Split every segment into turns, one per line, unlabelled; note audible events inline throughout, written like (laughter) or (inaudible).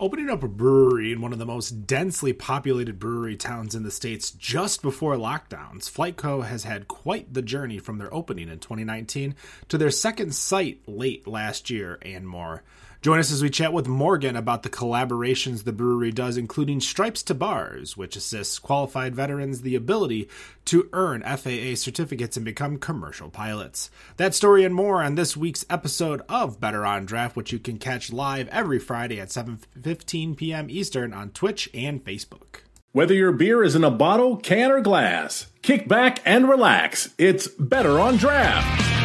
Opening up a brewery in one of the most densely populated brewery towns in the States just before lockdowns, FlyteCo has had quite the journey from their opening in 2019 to their second site late last year and more. Join us as we chat with Morgan about the collaborations the brewery does, including Stripes to Bars, which assists qualified veterans the ability to earn FAA certificates and become commercial pilots. That story and more on this week's episode of Better on Draft, which you can catch live every Friday at 7:15 p.m. Eastern on Twitch and Facebook.
Whether your beer is in a bottle, can, or glass, kick back and relax. It's Better on Draft.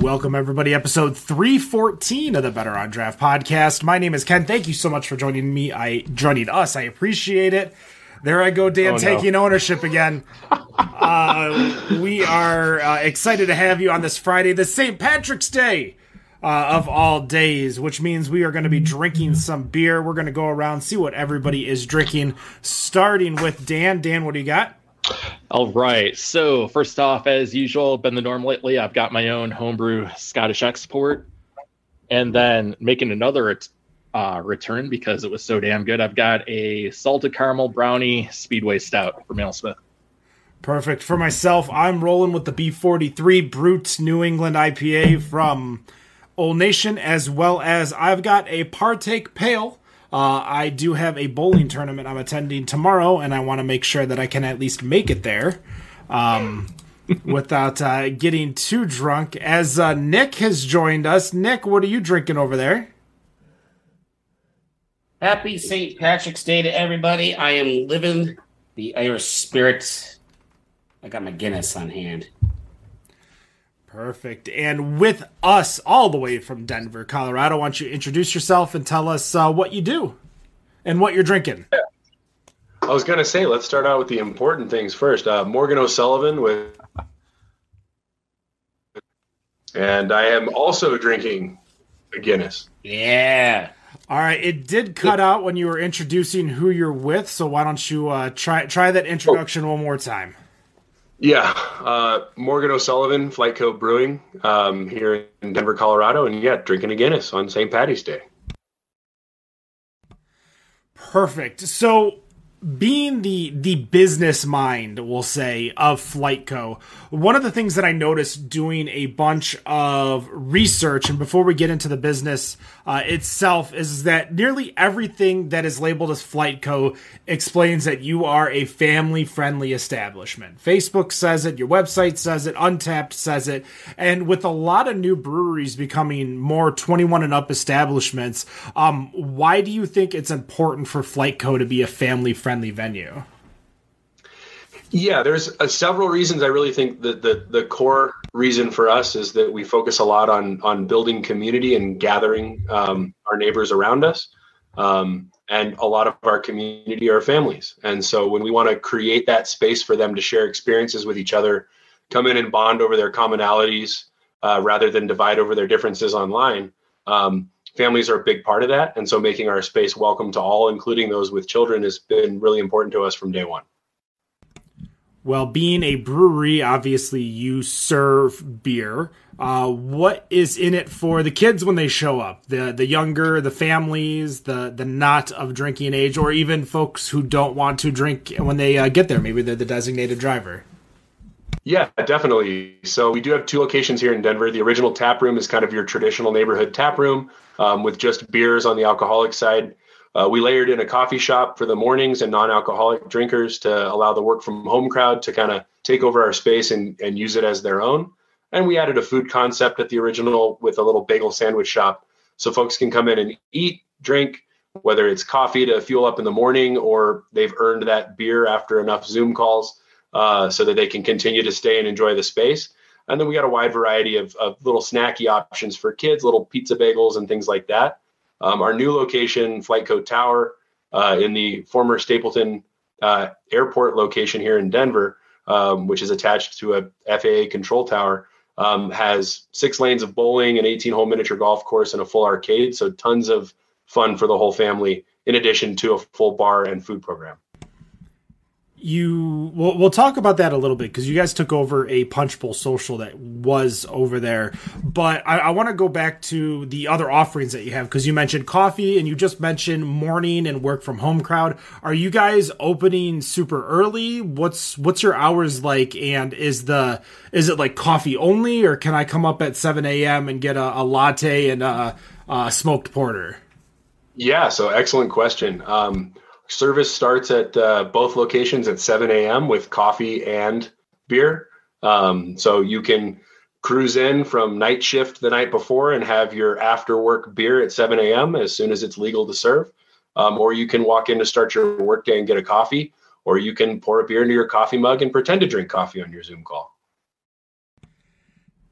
Welcome, everybody. Episode 314 of the Better on Draft podcast. My name is Ken. Thank you so much for joining me. I joining us. I appreciate it. There I go, Dan,
Oh, no.
taking ownership again. uh, we are uh, excited to have you on this Friday, the St. Patrick's Day uh, of all days, which means we are going to be drinking some beer. We're going to go around, see what everybody is drinking, starting with Dan. Dan, what do you got?
All right. So first off, as usual, been the norm lately. I've got my own homebrew Scottish export, and then making another uh, return because it was so damn good. I've got a salted caramel brownie Speedway Stout from Alesmith.
Perfect. For myself, I'm rolling with the M43 Brute New England IPA from Old Nation, as well as I've got a Partake Pale. Uh, I do have a bowling tournament I'm attending tomorrow, and I want to make sure that I can at least make it there um, (laughs) without uh, getting too drunk. As uh, Nick has joined us, Nick, what are you drinking over there?
Happy St. Patrick's Day to everybody. I am living the Irish spirit. I got my Guinness on hand.
Perfect. And with us, all the way from Denver, Colorado, why don't you introduce yourself and tell us uh, what you do and what you're drinking?
I was gonna say, let's start out with the important things first. Uh, Morgan O'Sullivan with, and I am also drinking a Guinness.
Yeah.
All right, it did cut out when you were introducing who you're with, so why don't you uh, try try that introduction one more time?
Yeah, uh, Morgan O'Sullivan, FlyteCo Brewing, um, here in Denver, Colorado, and yeah, drinking a Guinness on St. Patty's Day.
Perfect. So, being the the business mind, we'll say, of FlyteCo, one of the things that I noticed doing a bunch of research, and before we get into the business uh, itself, is that nearly everything that is labeled as FlyteCo explains that you are a family friendly establishment. Facebook says it, your website says it, Untappd says it, and with a lot of new breweries becoming more 21 and up establishments, um, why do you think it's important for FlyteCo to be a family friendly venue?
Yeah, there's uh, several reasons. I really think that the the core reason for us is that we focus a lot on on building community and gathering um, our neighbors around us. Um, and a lot of our community are families. And so when we want to create that space for them to share experiences with each other, come in and bond over their commonalities uh, rather than divide over their differences online, um, families are a big part of that. And so making our space welcome to all, including those with children, has been really important to us from day one.
Well, being a brewery, obviously you serve beer. Uh, what is in it for the kids when they show up? The the younger, the families, the the not of drinking age, or even folks who don't want to drink when they uh, get there. Maybe they're the designated driver.
Yeah, definitely. So we do have two locations here in Denver. The original tap room is kind of your traditional neighborhood tap room um, with just beers on the alcoholic side. Uh, we layered in a coffee shop for the mornings and non-alcoholic drinkers to allow the work from home crowd to kind of take over our space and, and use it as their own. And we added a food concept at the original with a little bagel sandwich shop so folks can come in and eat, drink, whether it's coffee to fuel up in the morning or they've earned that beer after enough Zoom calls uh, so that they can continue to stay and enjoy the space. And then we got a wide variety of, of little snacky options for kids, little pizza bagels and things like that. Um, our new location, FlyteCo Tower, uh, in the former Stapleton uh, Airport location here in Denver, um, which is attached to a FAA control tower, um, has six lanes of bowling, an 18 hole miniature golf course, and a full arcade. So tons of fun for the whole family, in addition to a full bar and food program.
You we'll, we'll talk about that a little bit because you guys took over a Punchbowl Social that was over there. But i, I want to go back to the other offerings that you have because you mentioned coffee and you just mentioned morning and work from home crowd. Are you guys opening super early? What's what's your hours like? And is the is it like coffee only or can i come up at 7 a.m and get a, a latte and a, a smoked porter?
Yeah so excellent question. Um, Service starts at uh, both locations at 7 a.m. with coffee and beer. Um, so you can cruise in from night shift the night before and have your after work beer at 7 a.m. as soon as it's legal to serve. Um, or you can walk in to start your workday and get a coffee, or you can pour a beer into your coffee mug and pretend to drink coffee on your Zoom call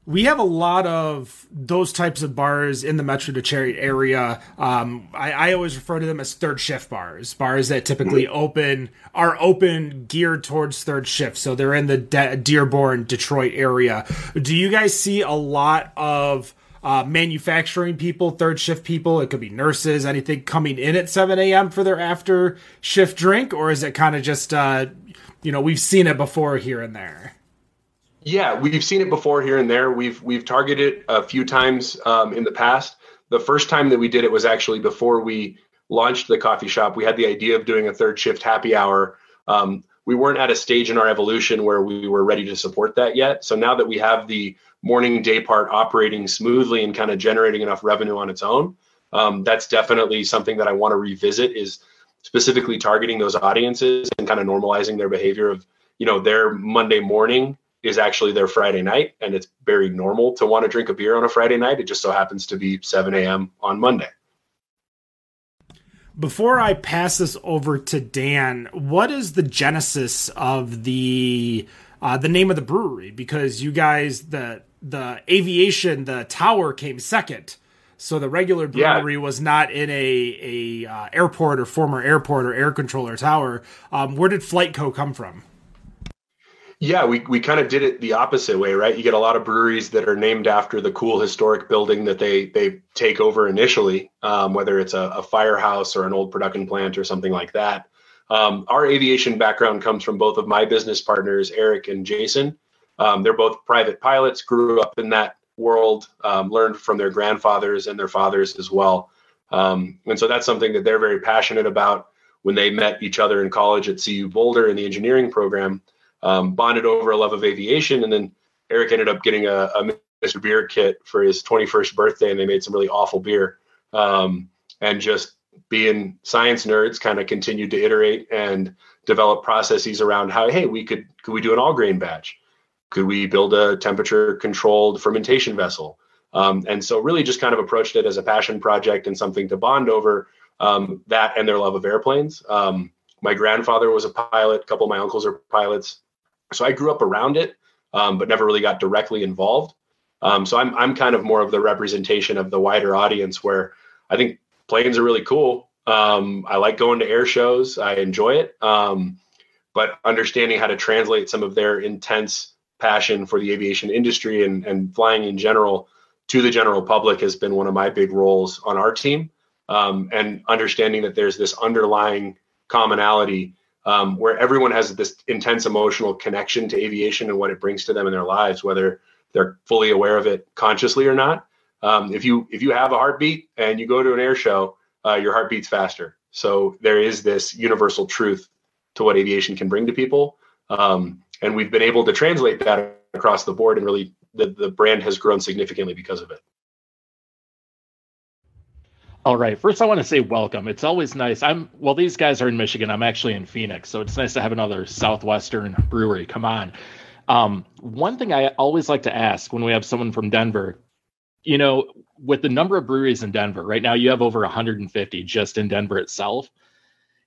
we have a lot of those types of bars in the Metro Detroit area. Um, I, I, always refer to them as third shift bars, bars that typically mm-hmm. open are open geared towards third shift. So they're in the De- Dearborn, Detroit area. Do you guys see a lot of uh, manufacturing people, third shift people? It could be nurses, anything coming in at 7 a.m. for their after shift drink, or is it kind of just uh, you know we've seen it before here and there?
Yeah, we've seen it before here and there. We've we've targeted a few times um, in the past. The first time that we did it was actually before we launched the coffee shop. We had the idea of doing a third shift happy hour. Um, we weren't at a stage in our evolution where we were ready to support that yet. So now that we have the morning day part operating smoothly and kind of generating enough revenue on its own, um, that's definitely something that I want to revisit. Is specifically targeting those audiences and kind of normalizing their behavior of you know their Monday morning is actually their Friday night, and it's very normal to want to drink a beer on a Friday night. It just so happens to be 7 a.m. on Monday.
Before I pass this over to Dan, what is the genesis of the uh, the name of the brewery? Because you guys the the aviation the tower came second. So the regular brewery yeah. was not in a a uh, airport or former airport or air controller tower. Um, where did FlyteCo come from?
Yeah, we, we kind of did it the opposite way, right? You get a lot of breweries that are named after the cool historic building that they they take over initially, um, whether it's a, a, firehouse or an old production plant or something like that. Um, our aviation background comes from both of my business partners, Eric and Jason. Um, they're both private pilots, grew up in that world, um, learned from their grandfathers and their fathers as well. Um, and so that's something that they're very passionate about. When they met each other in college at CU Boulder in the engineering program, um, bonded over a love of aviation. And then Eric ended up getting a, a Mr. Beer kit for his 21st birthday, and they made some really awful beer. Um, and just being science nerds, kind of continued to iterate and develop processes around how, hey, we could could we do an all grain batch? Could we build a temperature controlled fermentation vessel? Um, and so really just kind of approached it as a passion project and something to bond over um, that and their love of airplanes. Um, my grandfather was a pilot. A couple of my uncles are pilots. So I grew up around it, um, but never really got directly involved. Um, so I'm I'm kind of more of the representation of the wider audience where I think planes are really cool. Um, I like going to air shows. I enjoy it. Um, but understanding how to translate some of their intense passion for the aviation industry and, and flying in general to the general public has been one of my big roles on our team. Um, and understanding that there's this underlying commonality um, where everyone has this intense emotional connection to aviation and what it brings to them in their lives, whether they're fully aware of it consciously or not. Um, if you if you have a heartbeat and you go to an air show, uh, your heart beats faster. So there is this universal truth to what aviation can bring to people, um, and we've been able to translate that across the board, and really the, the brand has grown significantly because of it.
All right. First, I want to say welcome. It's always nice. I'm well. These guys are in Michigan. I'm actually in Phoenix, so it's nice to have another southwestern brewery. Come on. Um, one thing I always like to ask when we have someone from Denver, you know, with the number of breweries in Denver right now, you have over 150 just in Denver itself,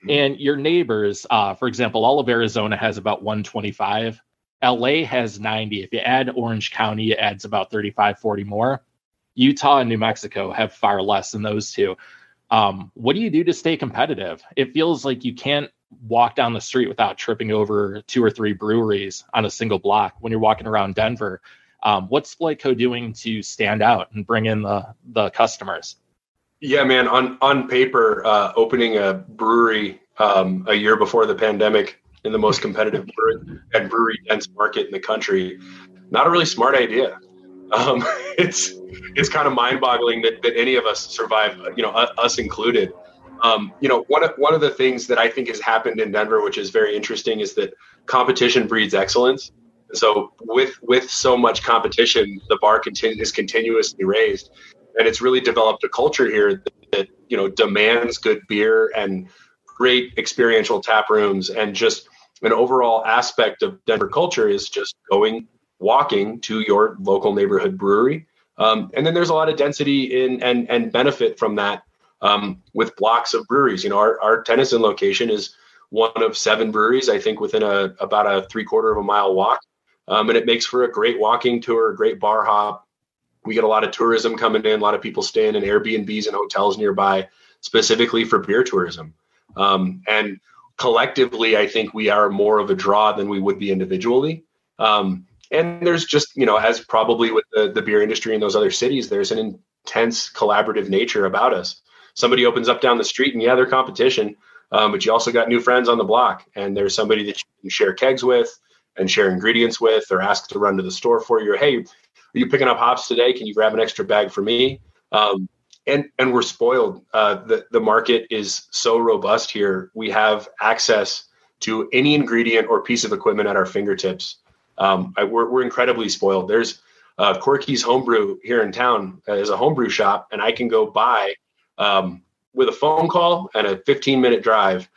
mm-hmm. and your neighbors, uh, for example, all of Arizona has about 125. LA has 90. If you add Orange County, it adds about 35, 40 more. Utah and New Mexico have far less than those two. Um, what do you do to stay competitive? It feels like you can't walk down the street without tripping over two or three breweries on a single block when you're walking around Denver. Um, what's FlyteCo doing to stand out and bring in the the customers?
Yeah, man. On on paper, uh, opening a brewery um, a year before the pandemic in the most competitive brewery and brewery dense market in the country. Not a really smart idea. Um, (laughs) it's it's kind of mind boggling that, that any of us survive, you know, us included. Um, you know, one of one of the things that I think has happened in Denver, which is very interesting, is that competition breeds excellence. So with with so much competition, the bar continu- is continuously raised, and it's really developed a culture here that, that you know demands good beer and great experiential tap rooms and just an overall aspect of Denver culture is just going walking to your local neighborhood brewery. Um, and then there's a lot of density in and and benefit from that um, with blocks of breweries. You know, our, our Tennyson location is one of seven breweries, I think, within a about a three quarter of a mile walk. Um, and it makes for a great walking tour, a great bar hop. We get a lot of tourism coming in, a lot of people staying in Airbnbs and hotels nearby, specifically for beer tourism. Um, and collectively, I think we are more of a draw than we would be individually. Um, and there's just, you know, as probably with the, the beer industry in those other cities, there's an intense collaborative nature about us. Somebody opens up down the street and yeah, they're competition, um, but you also got new friends on the block, and there's somebody that you can share kegs with and share ingredients with, or ask to run to the store for you. Or, hey, are you picking up hops today? Can you grab an extra bag for me? Um, and and we're spoiled. Uh, the the market is so robust here. We have access to any ingredient or piece of equipment at our fingertips. Um, I, we're, we're incredibly spoiled. There's uh, Corky's Homebrew here in town as a homebrew shop, and I can go buy um, with a phone call and a 15 minute drive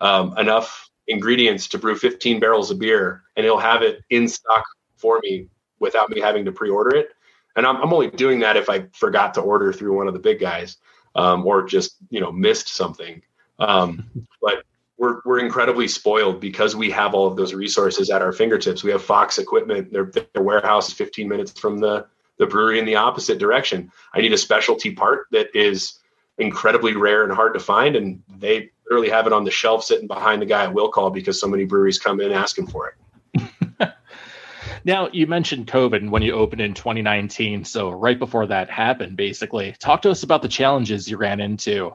um, enough ingredients to brew 15 barrels of beer, and he'll have it in stock for me without me having to pre-order it. And I'm, I'm only doing that if I forgot to order through one of the big guys um, or just you know missed something. Um, (laughs) but we're we're incredibly spoiled because we have all of those resources at our fingertips. We have Foxx equipment. Their their warehouse is 15 minutes from the the brewery in the opposite direction. I need a specialty part that is incredibly rare and hard to find, and they literally have it on the shelf sitting behind the guy at will call because so many breweries come in asking for it. (laughs)
now you mentioned COVID when you opened in 2019, so right before that happened, basically, talk to us about the challenges you ran into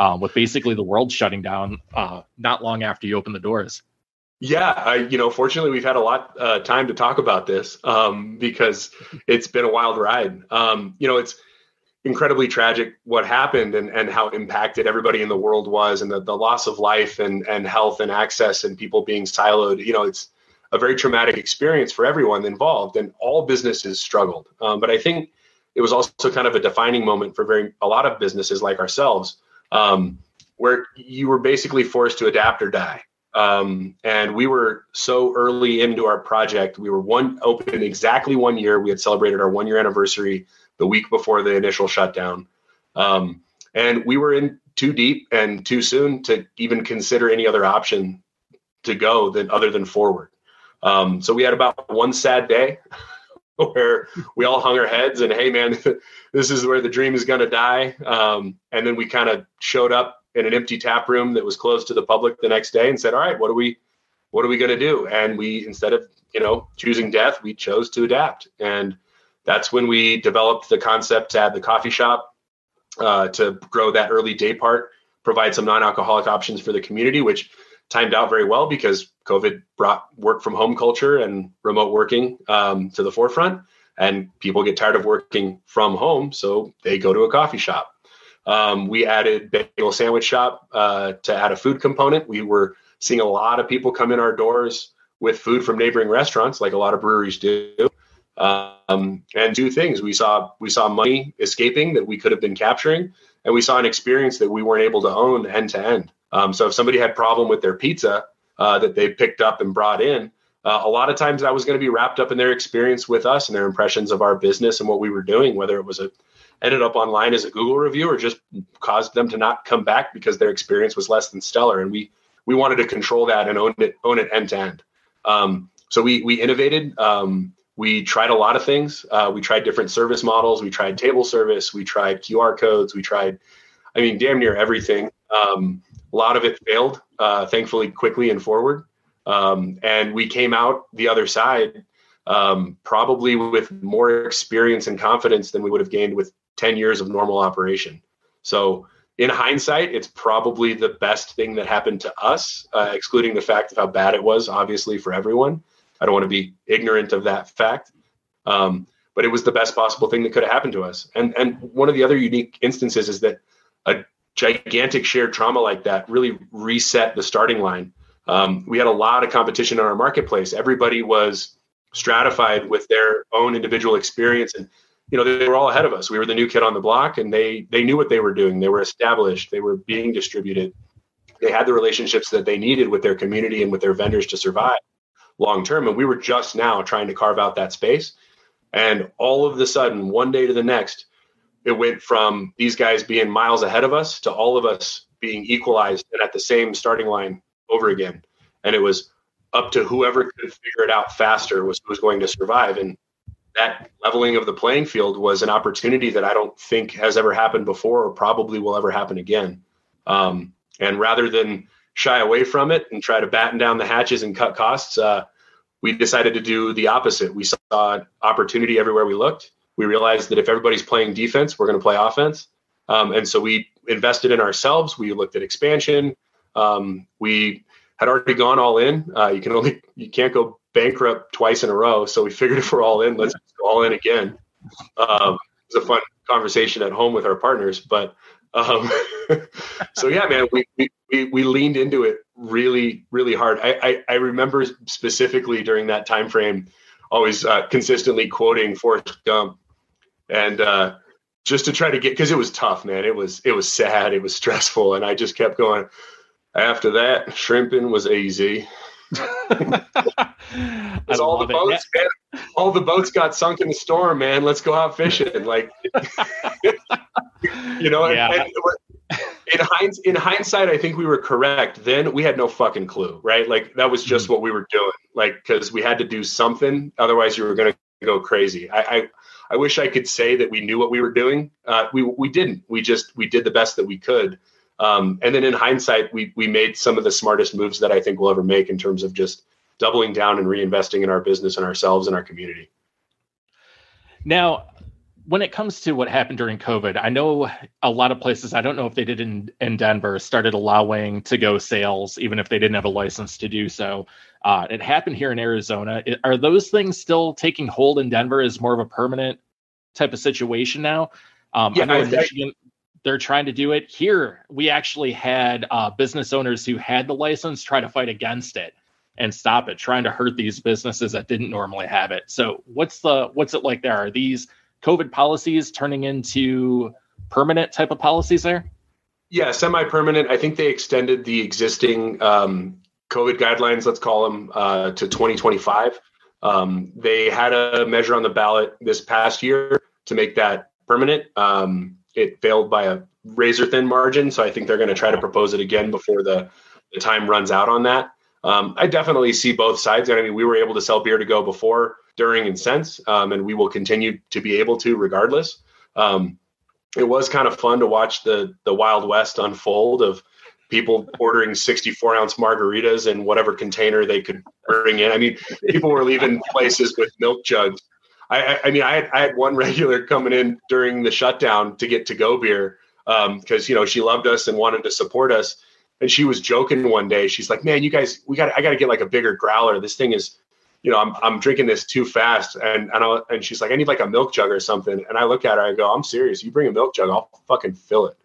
um, with basically the world shutting down uh, not long after you open the doors.
Yeah, I, you know, fortunately, we've had a lot uh, time to talk about this um, because it's been a wild ride. Um, you know, it's incredibly tragic what happened and, and how impacted everybody in the world was and the, the loss of life and, and health and access and people being siloed you know it's a very traumatic experience for everyone involved and all businesses struggled um, but i think it was also kind of a defining moment for very a lot of businesses like ourselves um, where you were basically forced to adapt or die um, and we were so early into our project we were one open exactly one year we had celebrated our one year anniversary the week before the initial shutdown. Um, and we were in too deep and too soon to even consider any other option to go than other than forward. Um, so we had about one sad day (laughs) (laughs) where we all hung our heads and hey man, (laughs) this is where the dream is going to die. Um, and then we kind of showed up in an empty tap room that was closed to the public the next day and said, all right, what are we, what are we going to do? And we, instead of, you know, choosing death, we chose to adapt. And that's when we developed the concept to add the coffee shop uh, to grow that early day part, provide some non-alcoholic options for the community, which timed out very well because COVID brought work from home culture and remote working um, to the forefront. And people get tired of working from home, so they go to a coffee shop. Um, we added bagel sandwich shop uh, to add a food component. We were seeing a lot of people come in our doors with food from neighboring restaurants, like a lot of breweries do um, and two things we saw we saw money escaping that we could have been capturing and we saw an experience that we weren't able to own end to end um, so if somebody had problem with their pizza uh, that they picked up and brought in uh, a lot of times that was going to be wrapped up in their experience with us and their impressions of our business and what we were doing whether it was a ended up online as a google review or just caused them to not come back because their experience was less than stellar and we we wanted to control that and own it own it end to end um, so we we innovated um, we tried a lot of things. Uh, we tried different service models. We tried table service. We tried QR codes. We tried, I mean, damn near everything. Um, a lot of it failed, uh, thankfully, quickly and forward. Um, and we came out the other side um, probably with more experience and confidence than we would have gained with 10 years of normal operation. So in hindsight, it's probably the best thing that happened to us, uh, excluding the fact of how bad it was, obviously, for everyone. I don't want to be ignorant of that fact. Um, but it was the best possible thing that could have happened to us. And and one of the other unique instances is that a gigantic shared trauma like that really reset the starting line. Um, we had a lot of competition in our marketplace. Everybody was stratified with their own individual experience and you know they were all ahead of us. We were the new kid on the block and they they knew what they were doing. They were established. They were being distributed. They had the relationships that they needed with their community and with their vendors to survive long term and we were just now trying to carve out that space. And all of the sudden one day to the next it went from these guys being miles ahead of us to all of us being equalized and at the same starting line over again and it was up to whoever could figure it out faster was was going to survive and that leveling of the playing field was an opportunity that I don't think has ever happened before or probably will ever happen again. Um, and rather than shy away from it and try to batten down the hatches and cut costs, uh, we decided to do the opposite. We saw opportunity everywhere we looked. We realized that if everybody's playing defense, we're going to play offense. Um, and so we invested in ourselves. We looked at expansion. Um, we had already gone all in. Uh, you can only you can't go bankrupt twice in a row. So we figured (laughs) if we're all in, let's go all in again. Um, it was a fun conversation at home with our partners, but um, (laughs) so yeah, man, we, we, we leaned into it really, really hard. I, I, I remember specifically during that time frame, always uh, consistently quoting Forrest Gump, and uh, just to try to get because it was tough, man. It was it was sad, it was stressful, and I just kept going. After that, shrimping was easy. (laughs) all the boats, man, all the boats got sunk in the storm, man. Let's go out fishing. Like, (laughs) you know, yeah. and, and in, in hindsight, I think we were correct. Then we had no fucking clue, right? Like that was just mm-hmm. what we were doing. Like, because we had to do something, otherwise you were going to go crazy. I, I, I wish I could say that we knew what we were doing. Uh, we we didn't. We just we did the best that we could. Um, and then in hindsight, we we made some of the smartest moves that I think we'll ever make in terms of just doubling down and reinvesting in our business and ourselves and our community.
Now, when it comes to what happened during COVID, I know a lot of places, I don't know if they did in, in Denver, started allowing to go sales, even if they didn't have a license to do so. Uh, it happened here in Arizona. Are those things still taking hold in Denver as more of a permanent type of situation now? Um, yeah, I know I, in Michigan, they're trying to do it. Here, we actually had uh, business owners who had the license try to fight against it and stop it, trying to hurt these businesses that didn't normally have it. So, what's the what's it like there? Are these COVID policies turning into permanent type of policies there?
Yeah, semi-permanent. I think they extended the existing um, COVID guidelines, let's call them, uh, to 2025. Um, they had a measure on the ballot this past year to make that permanent. Um, it failed by a razor thin margin. So I think they're going to try to propose it again before the, the time runs out on that. Um, I definitely see both sides. I mean, we were able to sell beer to go before, during, and since, um, and we will continue to be able to regardless. Um, it was kind of fun to watch the the Wild West unfold of people ordering 64 ounce margaritas in whatever container they could bring in. I mean, people were leaving places with milk jugs I, I mean, I had, I had one (laughs) regular coming in during the shutdown to get to go beer because um, you know she loved us and wanted to support us. And she was joking one day. She's like, "Man, you guys, we got I got to get like a bigger growler. This thing is, you know, I'm I'm drinking this too fast." And and, I, and she's like, "I need like a milk jug or something." And I look at her, I go, "I'm serious. You bring a milk jug, I'll fucking fill it."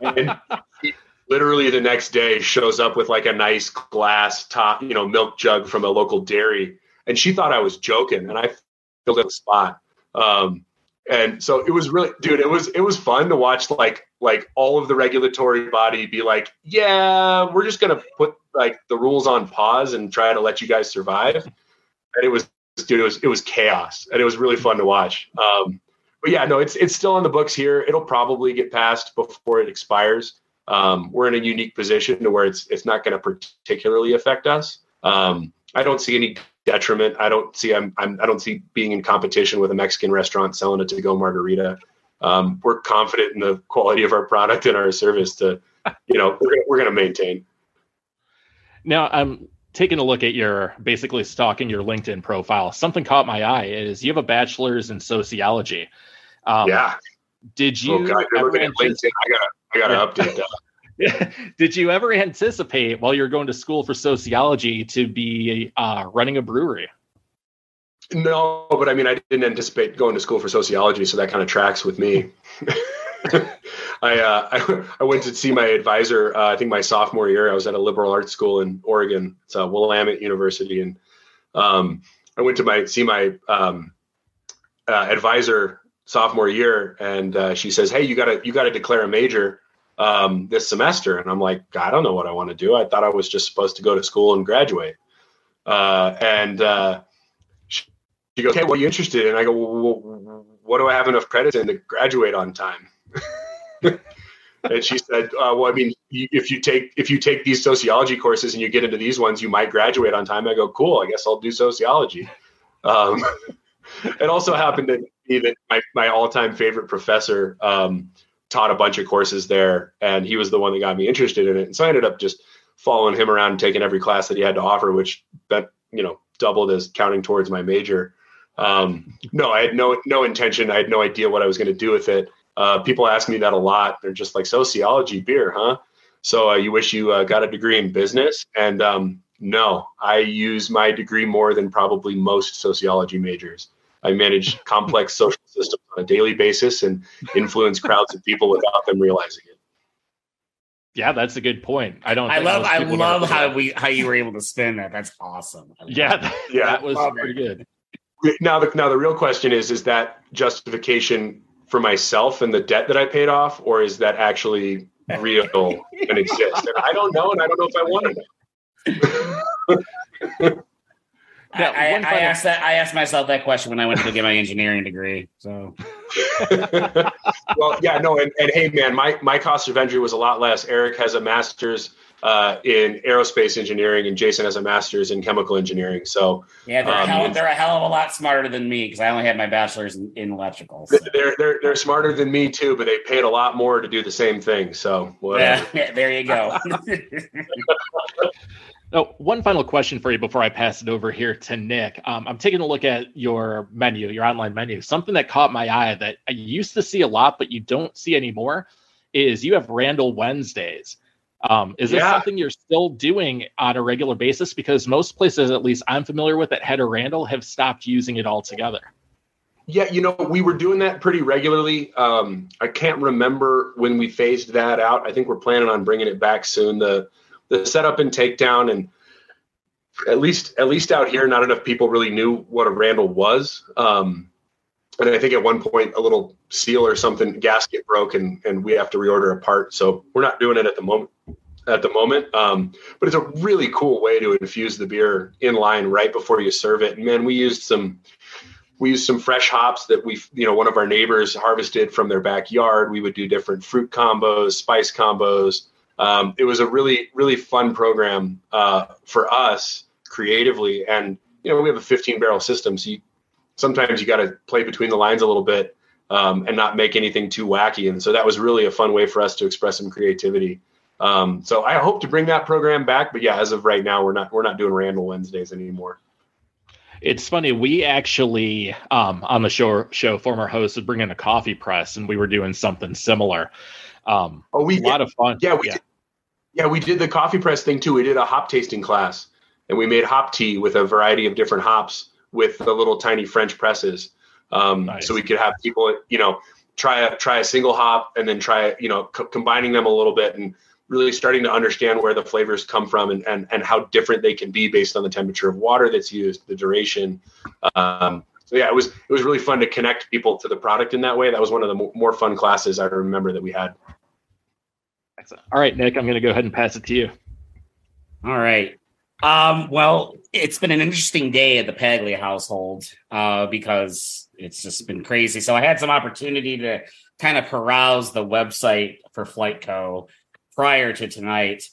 And literally the next day shows up with like a nice glass top, you know, milk jug from a local dairy and she thought I was joking, and I filled in the spot. Um, and so it was really, dude, it was it was fun to watch like like all of the regulatory body be like, yeah, we're just gonna put like the rules on pause and try to let you guys survive. And it was, dude, it was it was chaos, and it was really fun to watch. Um, but yeah, no, it's it's still on the books here. It'll probably get passed before it expires. Um, we're in a unique position to where it's it's not going to particularly affect us. Um, I don't see any detriment. I don't see I'm, I'm I don't see being in competition with a Mexican restaurant selling a to go margarita. Um, we're confident in the quality of our product and our service to, you know, we're we're going to maintain.
Now I'm taking a look at your basically stalking your LinkedIn profile. Something caught my eye is you have a bachelor's in sociology.
Um, yeah.
Did you?
Oh God, you're
ever
looking at LinkedIn. I gotta, I gotta update that. (laughs)
Did you ever anticipate while you're going to school for sociology to be uh, running a brewery?
No, but I mean, I didn't anticipate going to school for sociology, so that kind of tracks with me. (laughs) (laughs) I, uh, I (laughs) I went to see my advisor. Uh, I think my sophomore year, I was at a liberal arts school in Oregon. It's uh, Willamette University, and um, I went to my see my um, uh, advisor sophomore year, and uh, she says, "Hey, you gotta you gotta declare a major um, this semester." And I'm like, "I don't know what I want to do. I thought I was just supposed to go to school and graduate." Uh, and she goes, "Okay, what are you interested in?" I go, well, "What do I have enough credits in to graduate on time?" And she said, uh, "Well, I mean, if you take if you take these sociology courses and you get into these ones, you might graduate on time." I go, "Cool, I guess I'll do sociology." Um, (laughs) it also happened to be that my, my all time favorite professor um, taught a bunch of courses there, and he was the one that got me interested in it. And so I ended up just following him around and taking every class that he had to offer, which you know doubled as counting towards my major. Um, no, I had no no intention. I had no idea what I was going to do with it. Uh, people ask me that a lot. They're just like sociology, beer, huh? So uh, you wish you uh, got a degree in business? And um, no, I use my degree more than probably most sociology majors. I manage (laughs) complex social systems on a daily basis and influence crowds of people without them realizing it.
Yeah, that's a good point. I don't.
I love I love how
that.
we how you were able to spin that. That's awesome.
Yeah, that,
Yeah.
that was
Love
pretty good.
Now the now the real question is: is that justification for myself and the debt that I paid off, or is that actually real and exist? And I don't know, and I don't know if I want to know. (laughs)
I,
Yeah,
I,
one
I asked that I asked myself that question when I went to get my engineering degree. So (laughs)
well, yeah, no, and, and hey, man, my my cost of entry was a lot less. Eric has a master's uh, in aerospace engineering, and Jason has a master's in chemical engineering. So
yeah, they're,
Um,
a hell, they're a hell of a lot smarter than me because I only had my bachelor's in, in electrical. So.
they're they're they're smarter than me too, but they paid a lot more to do the same thing. So whatever.
Yeah, there you go. (laughs)
Oh, one final question for you before I pass it over here to Nick. Um, I'm taking a look at your menu, your online menu. Something that caught my eye that I used to see a lot, but you don't see anymore, is you have Randall Wednesdays. Um, is this
Yeah.
something you're still doing on a regular basis? Because most places, at least I'm familiar with, that had a Randall have stopped using it altogether.
Yeah, you know, we were doing that pretty regularly. Um, I can't remember when we phased that out. I think we're planning on bringing it back soon. The the setup and takedown, and at least at least out here, not enough people really knew what a Randall was. Um, and I think at one point a little seal or something gasket broke, and and we have to reorder a part. So we're not doing it at the moment. At the moment, um, but it's a really cool way to infuse the beer in line right before you serve it. And man, we used some we used some fresh hops that we you know one of our neighbors harvested from their backyard we would do different fruit combos spice combos um, it was a really really fun program uh, for us creatively and you know we have a 15 barrel system so you, sometimes you got to play between the lines a little bit um, and not make anything too wacky and so that was really a fun way for us to express some creativity um, so i hope to bring that program back but yeah as of right now we're not we're not doing randall wednesdays anymore
It's funny. We actually, um, on the show, show former host would bring in a coffee press, and we were doing something similar. Um,
oh we
a lot of fun.
Yeah, we
yeah.
Did, yeah, we did the coffee press thing too. We did a hop tasting class, and we made hop tea with a variety of different hops with the little tiny French presses. Um,
Nice.
So we could have people, you know, try a try a single hop and then try, you know, co- combining them a little bit and really starting to understand where the flavors come from and, and and how different they can be based on the temperature of water that's used, the duration. Um, so yeah, it was it was really fun to connect people to the product in that way. That was one of the mo- more fun classes I remember that we had.
Excellent. All right, Nick, I'm going to go ahead and pass it to you.
All right. Um, well, it's been an interesting day at the Paglia household uh, because it's just been crazy. So I had some opportunity to kind of peruse the website for FlyteCo prior to tonight.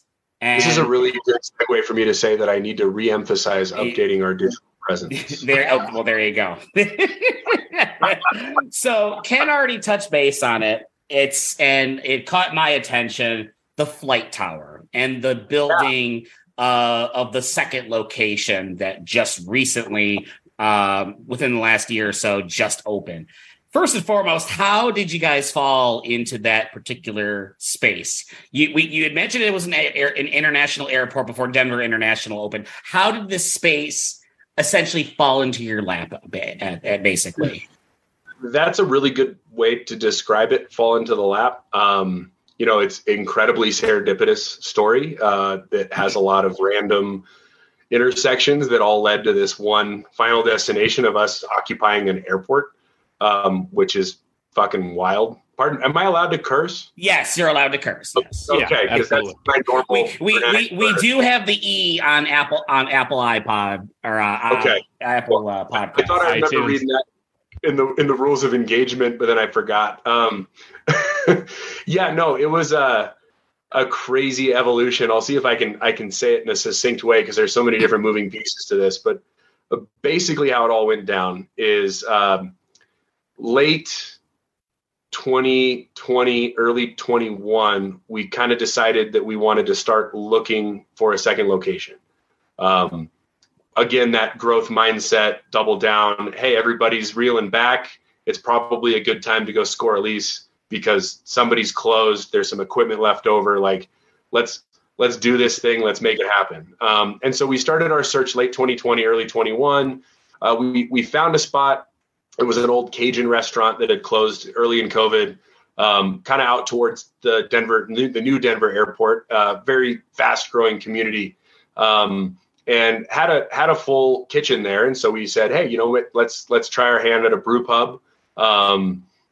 And
This is a really good segue for me to say that I need to re-emphasize updating our digital presence. (laughs)
there. Oh, well, there you go. (laughs) so Ken already touched base on it. It's and it caught my attention. The flight tower and the building uh, of the second location that just recently, um, within the last year or so, just opened. first and foremost, how did you guys fall into that particular space? You we, you had mentioned it was an, air, an international airport before Denver International opened. How did this space essentially fall into your lap, basically?
That's a really good way to describe it. Fall into the lap. Um, you know, it's incredibly serendipitous story uh, that has a lot of random intersections that all led to this one final destination of us occupying an airport, um, which is fucking wild. Pardon, am I allowed to curse?
Yes, you're allowed to curse. Yes.
Okay, because yeah, that's my normal.
We we, we, we, do have the E on Apple on Apple iPod or uh, okay. Apple uh, podcast.
I thought I remember iTunes. reading that in the in the rules of engagement, but then I forgot. Um, (laughs) (laughs) yeah, no, it was a a crazy evolution. I'll see if I can I can say it in a succinct way because there's so many different moving pieces to this. But uh, basically, how it all went down is um, late 2020, early 21. We kind of decided that we wanted to start looking for a second location. Um, again, that growth mindset, double down. Hey, everybody's reeling back. It's probably a good time to go score a lease because somebody's closed. There's some equipment left over. Like, let's let's do this thing. Let's make it happen. Um, and so we started our search late 2020, early 21. Uh, we we found a spot. It was an old Cajun restaurant that had closed early in COVID, um, kind of out towards the Denver, the new Denver airport. Uh, very fast growing community, um, and had a had a full kitchen there. And so we said, hey, you know what? Let's let's try our hand at a brew pub.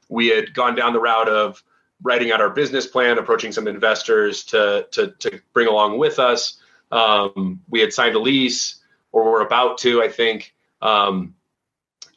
We had gone down the route of writing out our business plan, approaching some investors to to, to bring along with us. Um, we had signed a lease, or we're about to, I think, um,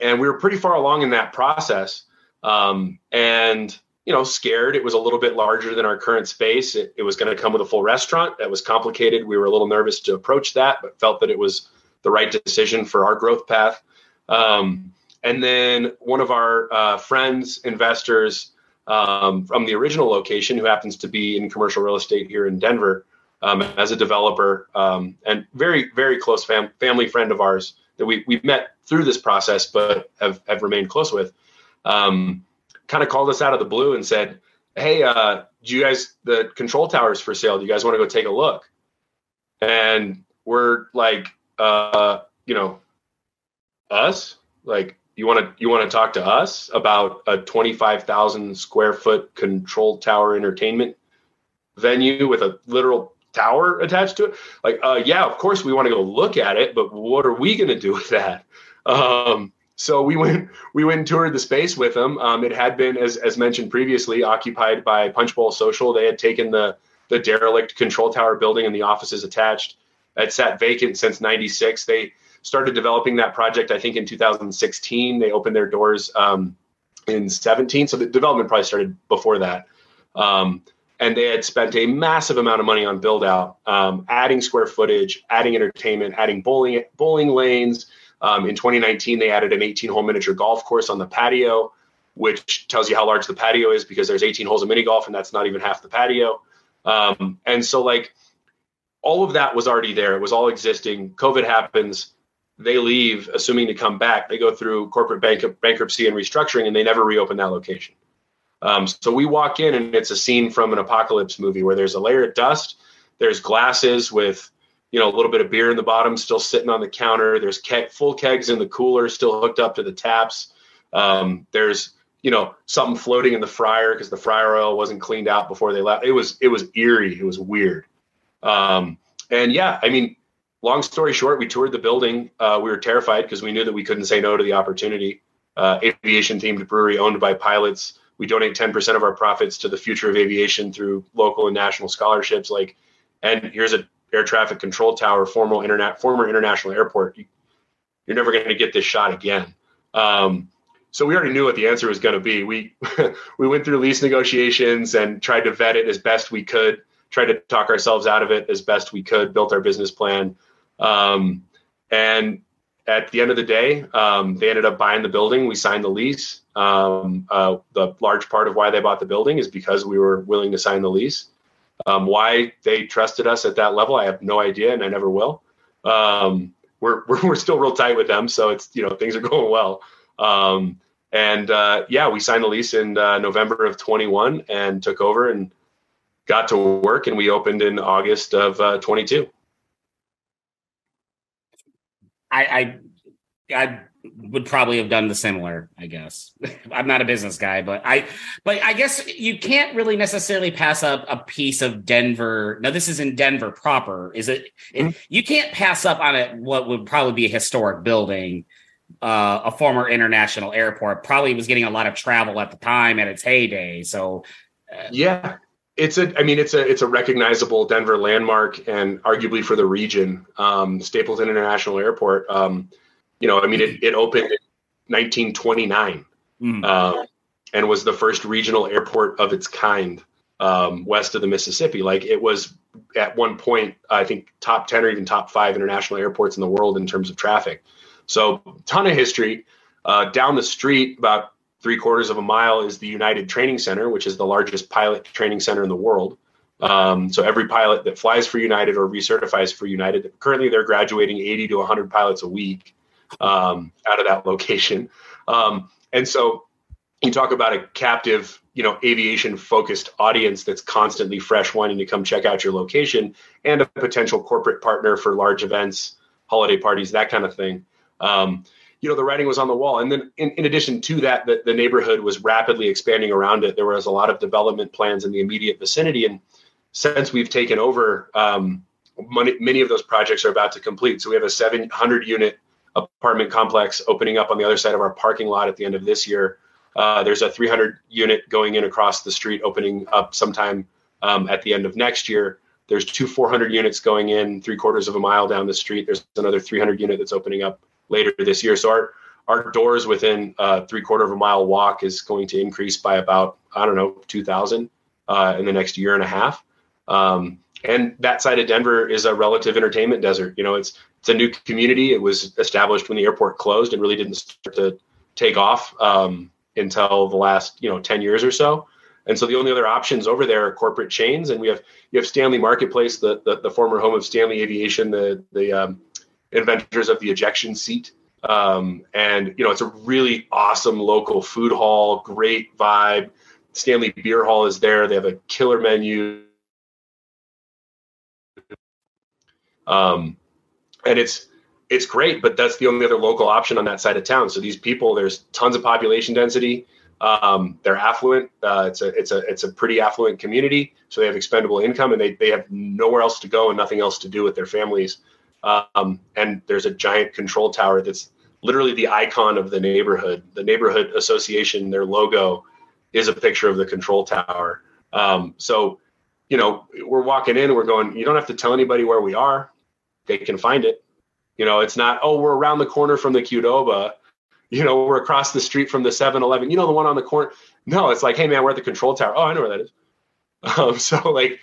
and we were pretty far along in that process. Um, and you know, scared. It was a little bit larger than our current space. It, it was going to come with a full restaurant. That was complicated. We were a little nervous to approach that, but felt that it was the right decision for our growth path. Um, and then one of our uh, friends, investors um, from the original location, who happens to be in commercial real estate here in Denver um, as a developer um, and very, very close fam- family friend of ours that we, we've met through this process, but have, have remained close with, um, kind of called us out of the blue and said, Hey, uh, do you guys, the control towers for sale, do you guys want to go take a look? And we're like, uh, you know, us? Like, you want to you want to talk to us about a 25,000 square foot controlled tower entertainment venue with a literal tower attached to it? Like uh, yeah of course we want to go look at it but what are we going to do (laughs) with that? Um, so we went we went and toured the space with them. Um, it had been as, as mentioned previously occupied by Punchbowl Social. They had taken the the derelict control tower building and the offices attached. It sat vacant since 96 they started developing that project, I think, in 2016. They opened their doors um, in 17. So the development probably started before that. Um, and they had spent a massive amount of money on build out, um, adding square footage, adding entertainment, adding bowling bowling lanes. Um, in 2019, they added an 18 hole miniature golf course on the patio, which tells you how large the patio is because there's 18 holes of mini golf, and that's not even half the patio. Um, and so, like, all of that was already there. It was all existing. COVID happens they leave, assuming to come back, they go through corporate bank- bankruptcy and restructuring, and they never reopen that location. Um, so we walk in, and it's a scene from an apocalypse movie where there's a layer of dust, there's glasses with you know a little bit of beer in the bottom still sitting on the counter. There's ke- full kegs in the cooler still hooked up to the taps. Um, there's you know something floating in the fryer because the fryer oil wasn't cleaned out before they left. It was it was eerie. It was weird. Um, and yeah, I mean long story short, we toured the building. Uh, we were terrified because we knew that we couldn't say no to the opportunity. Uh, aviation themed brewery owned by pilots. We donate 10% of our profits to the future of aviation through local and national scholarships. Like, and here's a air traffic control tower, formal internet, former international airport. You, are never going to get this shot again. Um, so we already knew what the answer was going to be. We (laughs) we went through lease negotiations and tried to vet it as best we could. Tried to talk ourselves out of it as best we could. Built our business plan. Um, and at the end of the day, um, they ended up buying the building. We signed the lease. Um, uh, the large part of why they bought the building is because we were willing to sign the lease. Um, why they trusted us at that level, I have no idea, and I never will. Um, we're, (laughs) we're, we're still real tight with them, so it's you know things are (laughs) going well. Um, And uh, yeah, we signed the lease in uh, November of 21 and took over and got to work. And we opened in August of uh, 22.
I, I, I would probably have done the similar, I guess. (laughs) I'm not a business guy, but I but I guess you can't really necessarily pass up a piece of Denver. Now this is in Denver proper. Is it, mm-hmm. it you can't pass up on it what would probably be a historic building. Uh, a former international airport probably was getting a lot of travel at the time at its heyday. So
uh, yeah, it's a i mean it's a it's a recognizable denver landmark and arguably for the region um, stapleton international airport um, you know, I mean, it, it opened in 1929 mm. uh, and was the first regional airport of its kind um, west of the Mississippi. Like it was at one point, I think top 10 or even top five international airports in the world in terms of traffic. So, ton of history. Uh, down the street, about three quarters of a mile, is the United Training Center, which is the largest pilot training center in the world. Um, so every pilot that flies for United or recertifies for United, currently they're graduating 80 to 100 pilots a week um, out of that location. Um, and so you talk about a captive, you know, aviation focused audience that's constantly fresh, wanting to come check out your location, and a potential corporate partner for large events, holiday parties, that kind of thing. Um, you know, the writing was on the wall. And then in, in addition to that, the, the neighborhood was rapidly expanding around it. There was a lot of development plans in the immediate vicinity. And since we've taken over, um, many, many of those projects are about to complete. So we have a 700 unit apartment complex opening up on the other side of our parking lot at the end of this year. Uh, there's a 300 unit going in across the street, opening up sometime um, at the end of next year. There's two 400 units going in three quarters of a mile down the street. There's another 300 unit that's opening up later this year. So our our doors within uh, three quarter of a mile walk is going to increase by about I don't know 2,000 uh, in the next year and a half. Um, and that side of Denver is a relative entertainment desert. You know, it's it's a new community. It was established when the airport closed and really didn't start to take off um, until the last you know 10 years or so. And so the only other options over there are corporate chains, and we have you have Stanley Marketplace, the the, the former home of Stanley Aviation, the the um, inventors of the ejection seat. Um, and you know it's a really awesome local food hall, great vibe. Stanley Beer Hall is there. They have a killer menu. Um, and it's it's great, but that's the only other local option on that side of town. So these people, there's tons of population density. Um, they're affluent. Uh, it's a it's a it's a pretty affluent community. So they have expendable income, and they they have nowhere else to go and nothing else to do with their families. Um, and there's a giant control tower that's literally the icon of the neighborhood. The neighborhood association, their logo, is a picture of the control tower. Um, so, you know, we're walking in we're going. You don't have to tell anybody where we are they can find it. You know, it's not, oh, we're around the corner from the Qdoba. You know, we're across the street from the 7 Eleven. You know, the one on the corner. No, it's like, hey, man, we're at the control tower. Oh, I know where that is. (laughs) Um, so, like,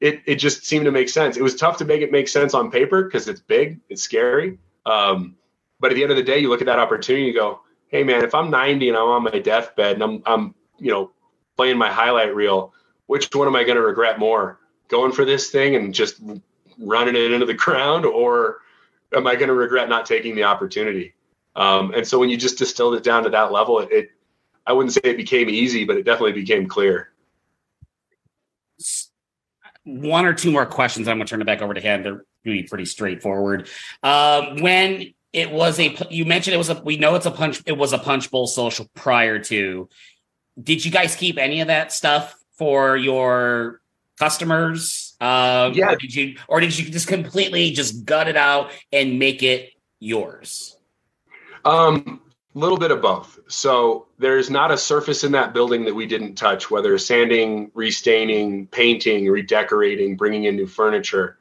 it, it just seemed to make sense. It was tough to make it make sense on paper because it's big, it's scary. Um, but at the end of the day, you look at that opportunity, you go, hey, man, if I'm 90 and I'm on my deathbed and I'm, I'm you know, playing my highlight reel, which one am I going to regret more? Going for this thing and just running it into the (laughs) ground or am I going to regret not taking the opportunity? Um, and so when you just distilled it down to that level, it, it, I wouldn't say it became easy, but it definitely became clear.
One or two more questions. I'm going to turn it back over to him. They're really pretty straightforward. Uh, when it was a, you mentioned it was a, we know it's a punch, it was a Punchbowl Social prior to. Did you guys keep any of that stuff for your customers? Um, yeah. Or did you, or did you just completely just gut it out and make it yours?
Um, a little bit of both. So there's not a surface in that building that we didn't touch, whether sanding, restaining, painting, redecorating, bringing in new furniture.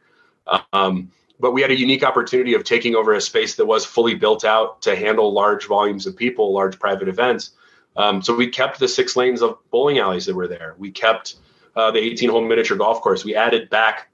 Um, but we had a unique opportunity of taking over a space that was fully built out to handle large volumes of people, large private events. Um, so we kept the six lanes of bowling alleys that were there. We kept uh, the 18 hole miniature golf course. We added back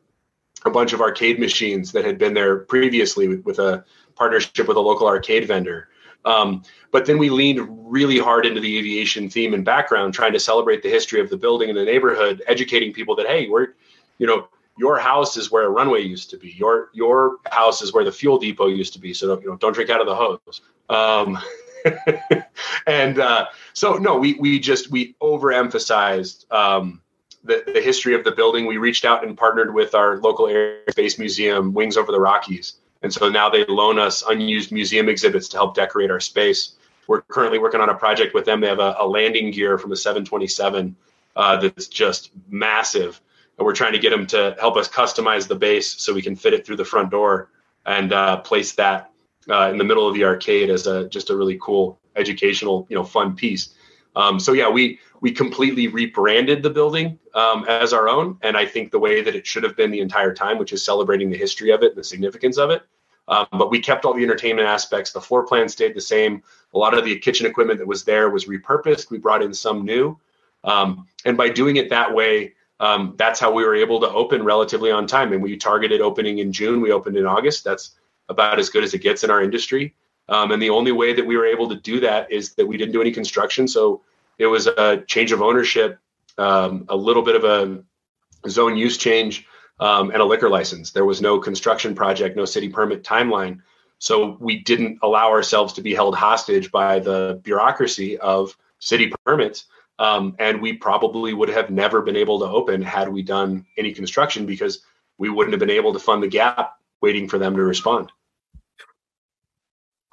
a bunch of arcade machines that had been there previously with, with a partnership with a local arcade vendor. Um, but then we leaned really hard into the aviation theme and background, trying to celebrate the history of the building and the neighborhood, educating people that hey, we're, you know, your house is where a runway used to be. Your your house is where the fuel depot used to be. So don't, you know, don't drink out of the hose. Um, (laughs) and uh, so no, we we just we overemphasized um, the the history of the building. We reached out and partnered with our local air museum, Wings Over the Rockies, and so now they loan us unused museum exhibits to help decorate our space. We're currently working on a project with them. They have a, a landing gear from a 727 uh, that's just massive, and we're trying to get them to help us customize the base so we can fit it through the front door and uh, place that uh, in the middle of the arcade as a just a really cool educational, you know, fun piece. Um, so yeah, we we completely rebranded the building um, as our own, and I think the way that it should have been the entire time, which is celebrating the history of it and the significance of it. Um, but we kept all the entertainment aspects. The floor plan stayed the same. A lot of the kitchen equipment that was there was repurposed. We brought in some new, um, and by doing it that way, um, that's how we were able to open relatively on time. And we targeted opening in June. We opened in August. That's about as good as it gets in our industry. Um, and the only way that we were able to do that is that we didn't do any construction. So it was a change of ownership, um, a little bit of a zone use change, um, and a liquor license. There was no construction project, no city permit timeline. So we didn't allow ourselves to be held hostage by the bureaucracy of city permits. Um, and we probably would have never been able to open had we done any construction because we wouldn't have been able to fund the gap waiting for them to respond.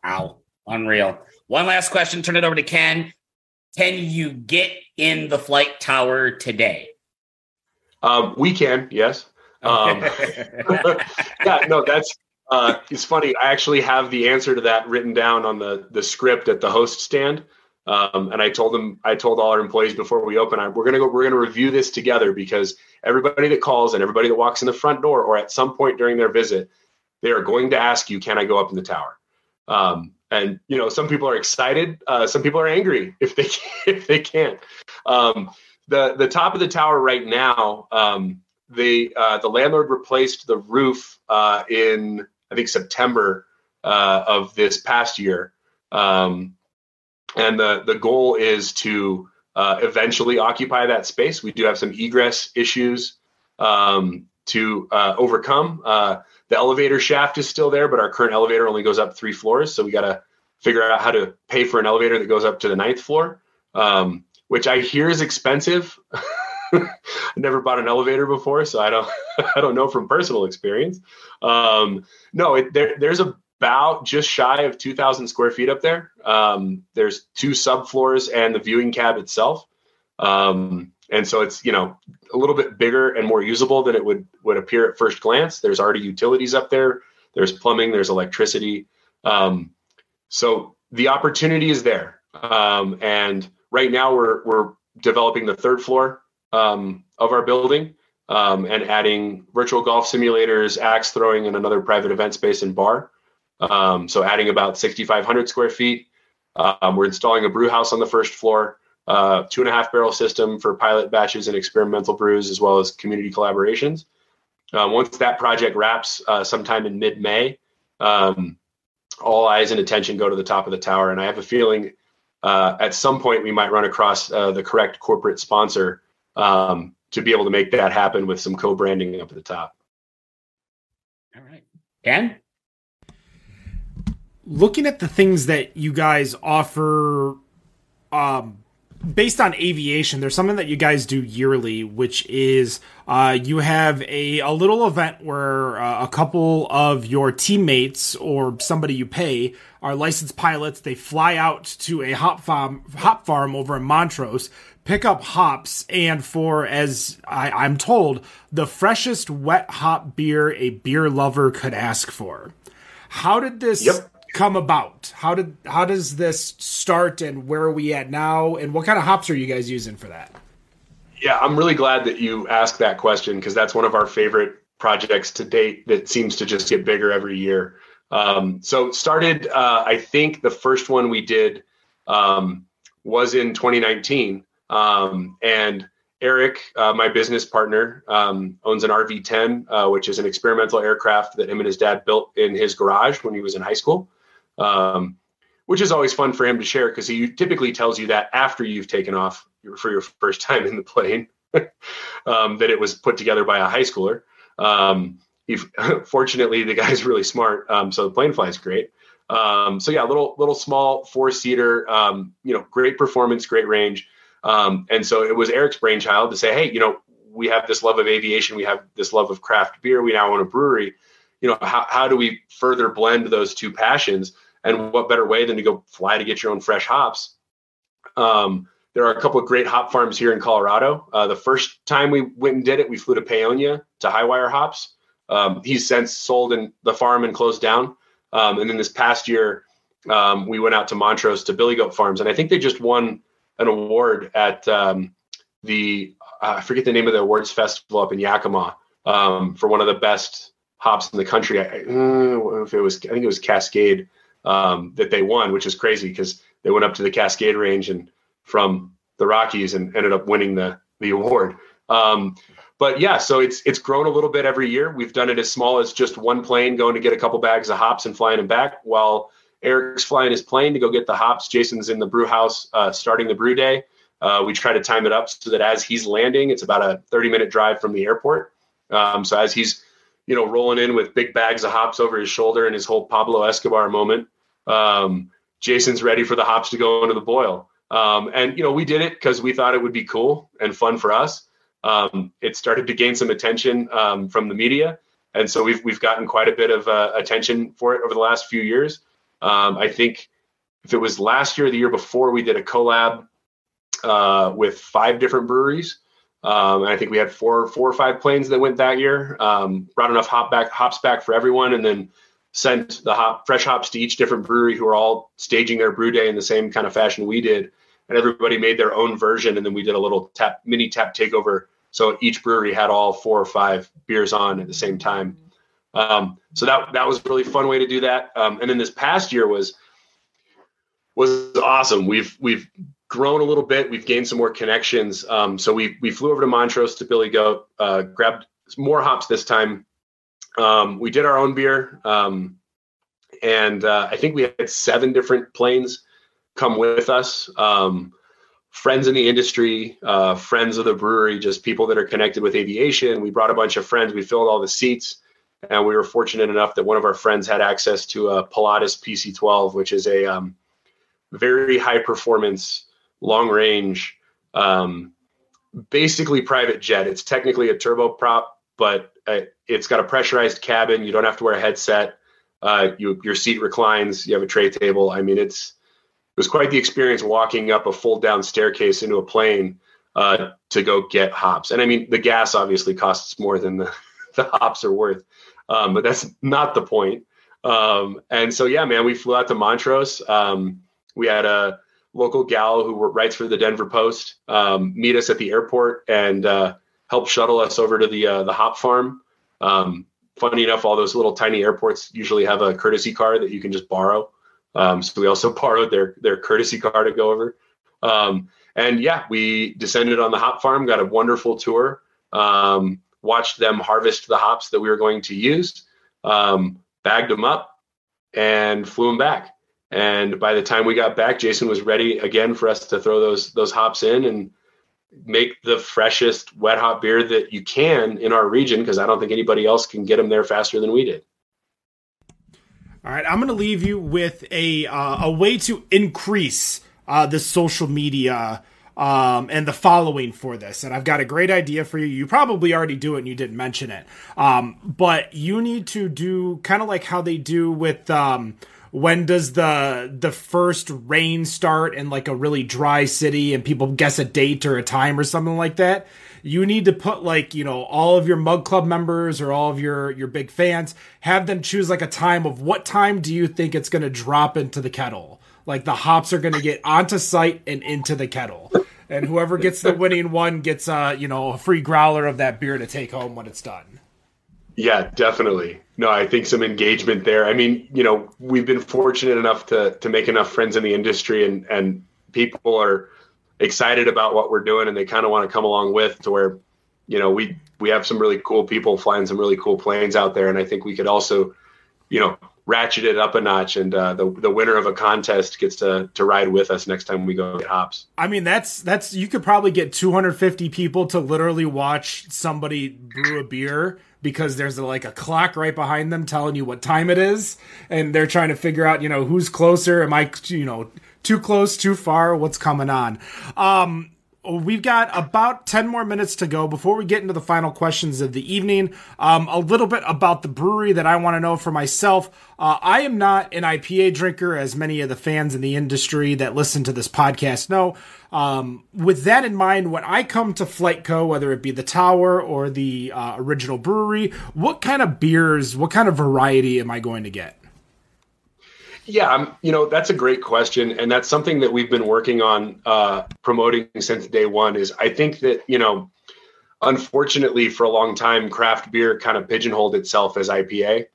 Wow, unreal. One last question, turn it over to Ken. Can you get in the flight tower today?
Um, we can, yes. Um, (laughs) (laughs) yeah, no, that's uh, it's funny. I actually have the answer to that written down on the the script at the host stand. Um, and I told them, I told all our employees before we open, I, we're gonna go, we're gonna review this together because everybody that calls and everybody that walks in the front door or at some point during their visit, they are going to ask you, "Can I go up in the tower?" Um, and you know, some people are excited, uh, some people are angry (laughs) if they if they can't. Um, the the top of the tower right now, um, the uh, the landlord replaced the roof uh, in I think September uh, of this past year, um, and the the goal is to uh, eventually occupy that space. We do have some egress issues um, to uh, overcome. The elevator shaft is still there, but our current elevator only goes up three floors, so we got to figure out how to pay for an elevator that goes up to the ninth floor, um, which I hear is expensive. (laughs) I never bought an elevator before, so I don't (laughs) I don't know from personal experience. Um, no, it, there, there's about just shy of 2,000 square feet up there. Um, there's two subfloors and the viewing cab itself, um, and so it's you know a little bit bigger and more usable than it would would appear at first glance. There's already utilities up there. There's plumbing. There's electricity. Um, so the opportunity is there. Um, and right now we're we're developing the third floor um, of our building um, and adding virtual golf simulators, axe throwing, and another private event space and bar. Um, so adding about 6,500 square feet. Um, we're installing a brew house on the first floor, uh, two and a half barrel system for pilot batches and experimental brews, as well as community collaborations. Uh, once that project wraps uh, sometime in mid May, um, all eyes and attention go to the top of the tower. And I have a feeling uh, at some point we might run across uh, the correct corporate sponsor um, to be able to make that happen with some co-branding up at the top.
All right, Ken.
Looking at the things that you guys offer, um, based on aviation, there's something that you guys do yearly, which is uh, you have a, a little event where uh, a couple of your teammates or somebody you pay are licensed pilots. They fly out to a hop farm, hop farm over in Montrose, pick up hops, and for, as I, I'm told, the freshest wet hop beer a beer lover could ask for. How did this yep come about? How did how does this start, and where are we at now? And what kind of hops are you guys using for that?
Yeah, I'm really glad that you asked that question because that's one of our favorite projects to date that seems to just get bigger every year. Um, so started, uh, I think the first one we did um, was in 2019, um, and Eric, uh, my business partner, um, owns an RV-10, uh, which is an experimental aircraft that him and his dad built in his garage when he was in high school um, which is always fun for him to share because he typically tells you that after you've taken off for your first (laughs) time in the plane, (laughs) um, that it was put together by a high schooler. Um, (laughs) fortunately, the guy's really smart, um, so the plane flies great. Um, so yeah, little little small four seater. Um, you know, great performance, great range. And so it was Eric's brainchild to say, hey, you know, we have this love of aviation, we have this love of craft beer, we now own a brewery. You know, how how do we further blend those two passions? And what better way than to go fly to get your own fresh hops? Um, there are a couple of great hop farms here in Colorado. Uh, the first time we went and did it, we flew to Paonia to Highwire Hops. Um, he's since sold in the farm and closed down. Um, and then this past year, um, we went out to Montrose to Billy Goat Farms, and I think they just won an award at um, the uh, I forget the name of the awards festival up in Yakima um, for one of the best hops in the country. I, I, uh, if it was, I think it was Cascade um, that they won, which is crazy because they went up to the Cascade range and from the Rockies and ended up winning the the award. Um, but yeah, so it's it's grown a little bit every year. We've done it as small as just one plane going to get a couple bags of hops and flying them back, while Eric's flying his plane to go get the hops. Jason's in the brew house uh, starting the brew day. Uh, we try to time it up so that as he's landing, it's about a 30 minute drive from the airport. Um, so as he's you know rolling in with big bags of hops over his shoulder and his whole Pablo Escobar moment, um, Jason's ready for the hops to go into the boil. Um, and you know, we did it because we thought it would be cool and fun for us. Um, it started to gain some attention um, from the media, and so we've we've gotten quite a bit of uh, attention for it over the last few years. Um, I think if it was last year, or the year before, we did a collab uh, with five different breweries. Um, and I think we had four, four or five planes that went that year. Um, brought enough hop back, hops back for everyone, and then sent the hop, fresh hops to each different brewery who are all staging their brew day in the same kind of fashion we did. And everybody made their own version and then we did a little tap mini tap takeover. So each brewery had all four or five beers on at the same time. Um, so that that was a really fun way to do that. Um, and then this past year was was awesome. We've we've grown a little bit we've gained some more connections um, so we we flew over to montrose to billy goat uh, grabbed more hops this time um, we did our own beer um, and uh, i think we had seven different planes come with us. Um, friends in the industry, uh, friends of the brewery, just people that are connected with aviation. We brought a bunch of friends. We filled all the seats, and we were fortunate enough that one of our friends had access to a Pilatus PC12, which is a um, very high performance, long range, um, basically private jet. It's technically a turboprop, but uh, it's got a pressurized cabin. You don't have to wear a headset. Uh, you, your seat reclines. You have a tray table. I mean, it's it was quite the experience walking up a fold down staircase into a plane uh, to go get hops. And I mean, the gas obviously costs more than the, (laughs) the hops are worth, um, but that's not the point. Um, and so, yeah, man, we flew out to Montrose. Um, we had a local gal who writes for the Denver Post um, meet us at the airport and uh, help shuttle us over to the uh, the hop farm. Um, funny enough, all those little tiny airports usually have a courtesy car that you can just borrow. Um, so we also (laughs) borrowed their their courtesy car to go over. Um, and yeah, we descended on the hop farm, got a wonderful tour, um, watched them harvest the hops that we were going to use, um, bagged them up, and flew them back. And by the time we got back, Jason was ready again for us to throw those those hops in and make the freshest wet hop beer that you can in our region because I don't think anybody else can get them there faster than we did.
All right, I'm going to leave you with a uh, a way to increase uh, the social media um, and the following for this. And I've got a great idea for you. You probably already do it and you didn't mention it. Um, but you need to do kind of like how they do with um, when does the the first rain start in like a really dry city and people guess a date or a time or something like that? You need to put like you know all of your mug club members or all of your your big fans have them choose like a time of what time do you think it's going to drop into the kettle? Like the hops are going to get onto site and into the kettle. And whoever gets the winning one gets uh you know a free growler of that beer to take home when it's done
yeah definitely no i think some engagement there i mean you know we've been fortunate enough to to make enough friends in the industry and and people are excited about what we're doing and they kind of want to come along with to where you know we we have some really cool people flying some really cool planes out there and i think we could also you know ratchet it up a notch, and uh, the the winner of a contest gets to to ride with us next time we go get hops.
I mean, that's that's you could probably get 250 people to literally watch somebody brew a beer because there's a, like a clock right behind them telling you what time it is, and they're trying to figure out, you know, who's closer. Am I, you know, too close, too far? What's coming on? Um, we've got about 10 more minutes to go before we get into the final questions of the evening. Um, a little bit about the brewery that I want to know for myself. Uh, I am not an IPA drinker, as many of the fans in the industry that listen to this podcast know. Um, with that in mind, when I come to FlyteCo., whether it be the Tower or the uh, original brewery, what kind of beers, what kind of variety am I going to get?
Yeah, you know that's a great question, and that's something that we've been working on uh, promoting since day one. Is I think that you know, unfortunately, for a long time, craft beer kind of pigeonholed itself as IPA,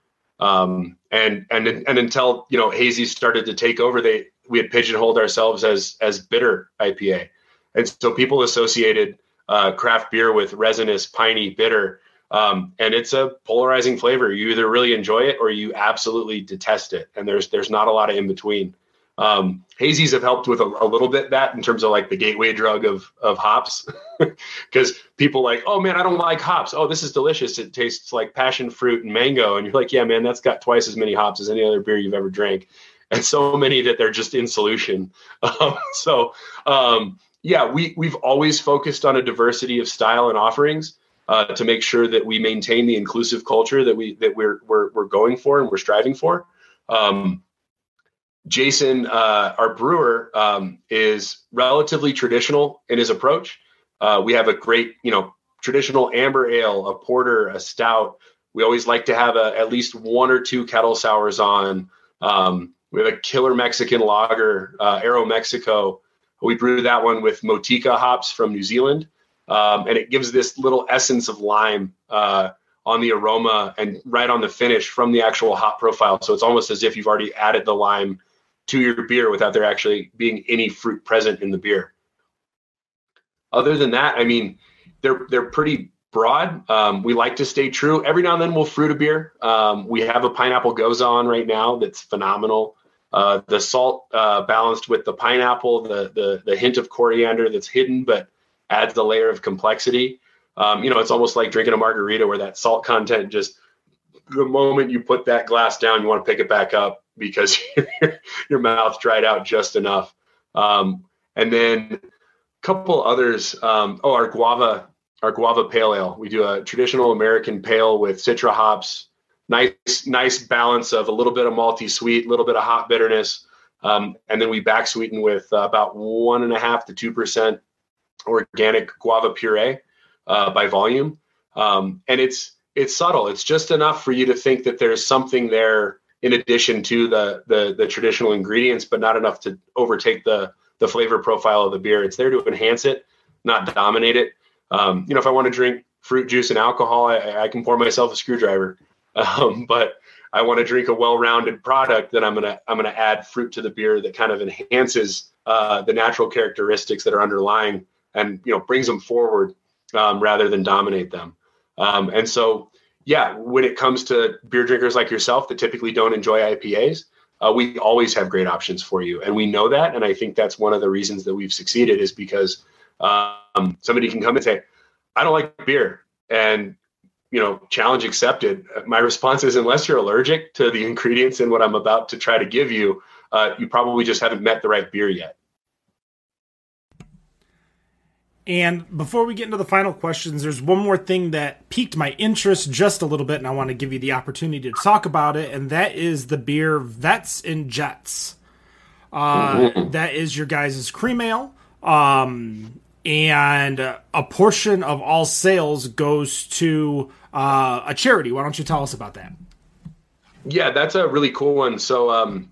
um, and and and until you know hazy started to take over, they we had pigeonholed ourselves as as bitter IPA, and so people associated uh, craft beer with resinous, piney, bitter, um, and it's a polarizing flavor. You either really enjoy it or you absolutely detest it, and there's there's not a lot of in between. Um, hazies have helped with a, a, little bit that in terms of like the gateway drug of of hops, (laughs) because people like, oh man, I don't like hops. Oh, this is delicious. It tastes like passion fruit and mango, and you're like, yeah, man, that's got twice as many hops as any other beer you've ever drank, and so many that they're just in solution. (laughs) Um, so um, yeah, we we've always focused on a diversity of style and offerings uh, to make sure that we maintain the inclusive culture that we that we're we're, we're going for and we're striving for. Um, Jason, uh, our brewer, um, is relatively traditional in his approach. Uh, we have a great, you know, traditional amber ale, a porter, a stout. We always like to have a, at least one or two kettle sours on. Um, we have a killer Mexican lager, uh, Aeromexico. We brew that one with Motueka hops from New Zealand um, and it gives this little essence of lime uh, on the aroma and right on the finish from the actual hop profile. So it's almost as if you've already added the lime to your beer without there actually being any fruit present in the beer. Other than that, I mean, they're they're pretty broad. Um, we like to stay true. Every now and then we'll fruit a beer. Um, we have a pineapple gose on right now that's phenomenal. Uh, the salt uh, balanced with the pineapple, the, the the hint of coriander that's hidden, but adds the layer of complexity. Um, you know, it's almost like drinking a margarita where that salt content just the moment you put that glass down, you want to pick it back up because (laughs) your mouth dried out just enough. Um, and then a couple others. Um, oh, our guava, our guava pale ale. We do a traditional American pale with citra hops. Nice, nice balance of a little bit of malty sweet, a little bit of hot bitterness, um, and then we back sweeten with uh, about one and a half to two percent organic guava puree uh, by volume, um, and it's it's subtle. It's just enough for you to think that there's something there in addition to the the, the traditional ingredients, but not enough to overtake the the flavor profile of the beer. It's there to enhance it, not dominate it. Um, you know, if I want to drink fruit juice and alcohol, I, I can pour myself a screwdriver. (laughs) Um, but I want to drink a well-rounded product, then I'm gonna I'm gonna add fruit to the beer that kind of enhances uh, the natural characteristics that are underlying and you know brings them forward um, rather than dominate them. Um, and so, yeah, when it comes to beer drinkers like yourself that typically don't enjoy IPAs, uh, we always have great options for you, and we know that. And I think that's one of the reasons that we've succeeded is because um, somebody can come and say, "I don't like beer," and you know, challenge accepted. My response is, unless you're allergic to the (laughs) ingredients in what I'm about to try to give you, uh, you probably just haven't met the right beer yet.
And before we get into the final questions, there's one more thing that piqued my interest just a little bit, and I want to give you the opportunity to talk about it, and that is the beer Vets and Jets. Uh, mm-hmm. that is your guys' cream ale. Um, and a portion of all sales goes to uh, a charity. Why don't you tell us about that?
Yeah, that's a really cool one. So um,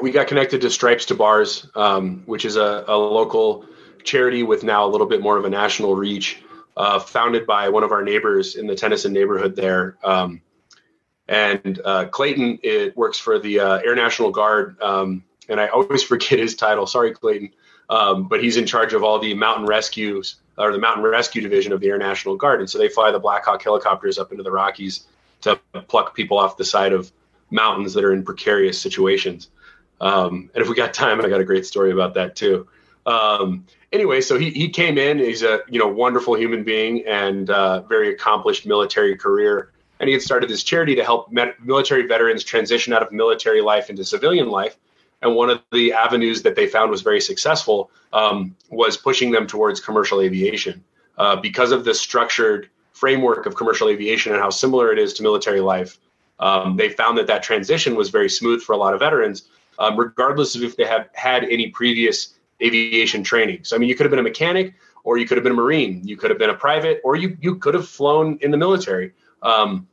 we got connected to Stripes to Bars, um, which is a, a local charity with now a little bit more of a national reach, uh, founded by one of our neighbors in the Tennyson neighborhood there. Um, and uh, Clayton it works for the uh, Air National Guard, um, and I always (laughs) forget his title. Sorry, Clayton, um, but he's in charge of all the mountain rescues or the mountain rescue division of the Air National Guard, and so they fly the Black Hawk helicopters up into the Rockies to pluck people off the side of mountains that are in precarious situations. Um, and if we got time, I got a great story about that too. Um, anyway, so he, he came in. He's a you know wonderful human being and uh, very accomplished military career. And he had started this charity to help met- military veterans transition out of military life into civilian life. And one of the avenues that they found was very successful um, was pushing them towards commercial aviation uh, because of the structured framework of commercial aviation and how similar it is to military life. Um, they found that that transition was very smooth for a lot of veterans, um, regardless of if they have had any previous aviation training. So, I mean, you could have been a mechanic, or you could have been a Marine, you could have been a private, or you you could have flown in the military. Um,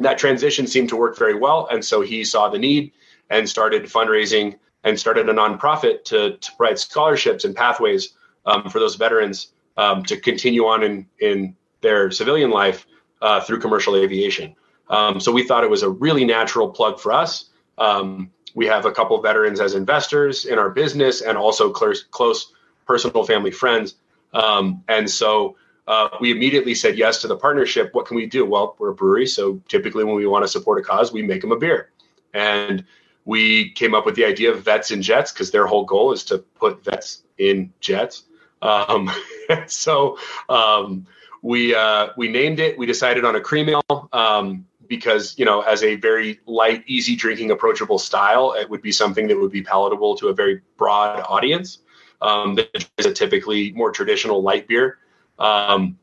that transition seemed to work very well, and so he saw the need and started fundraising and started a nonprofit to, to provide scholarships and pathways um, for those veterans um, to continue on in in their civilian life uh, through commercial aviation. Um, so we thought it was a really natural plug for us. Um, we have a couple veterans as investors in our business and also close, close personal family friends. Um, and so uh, we immediately said yes to the partnership. What can we do? Well, we're a brewery. So typically, when we want to support a cause, we make them a beer. And we came up with the idea of vets in jets because their whole goal is to put vets in jets. Um, (laughs) so um, we uh, we named it. We decided on a cream ale. Um, because you know as a very light easy drinking approachable style it would be something that would be palatable to a very broad audience um, that is a typically more traditional light beer. Um,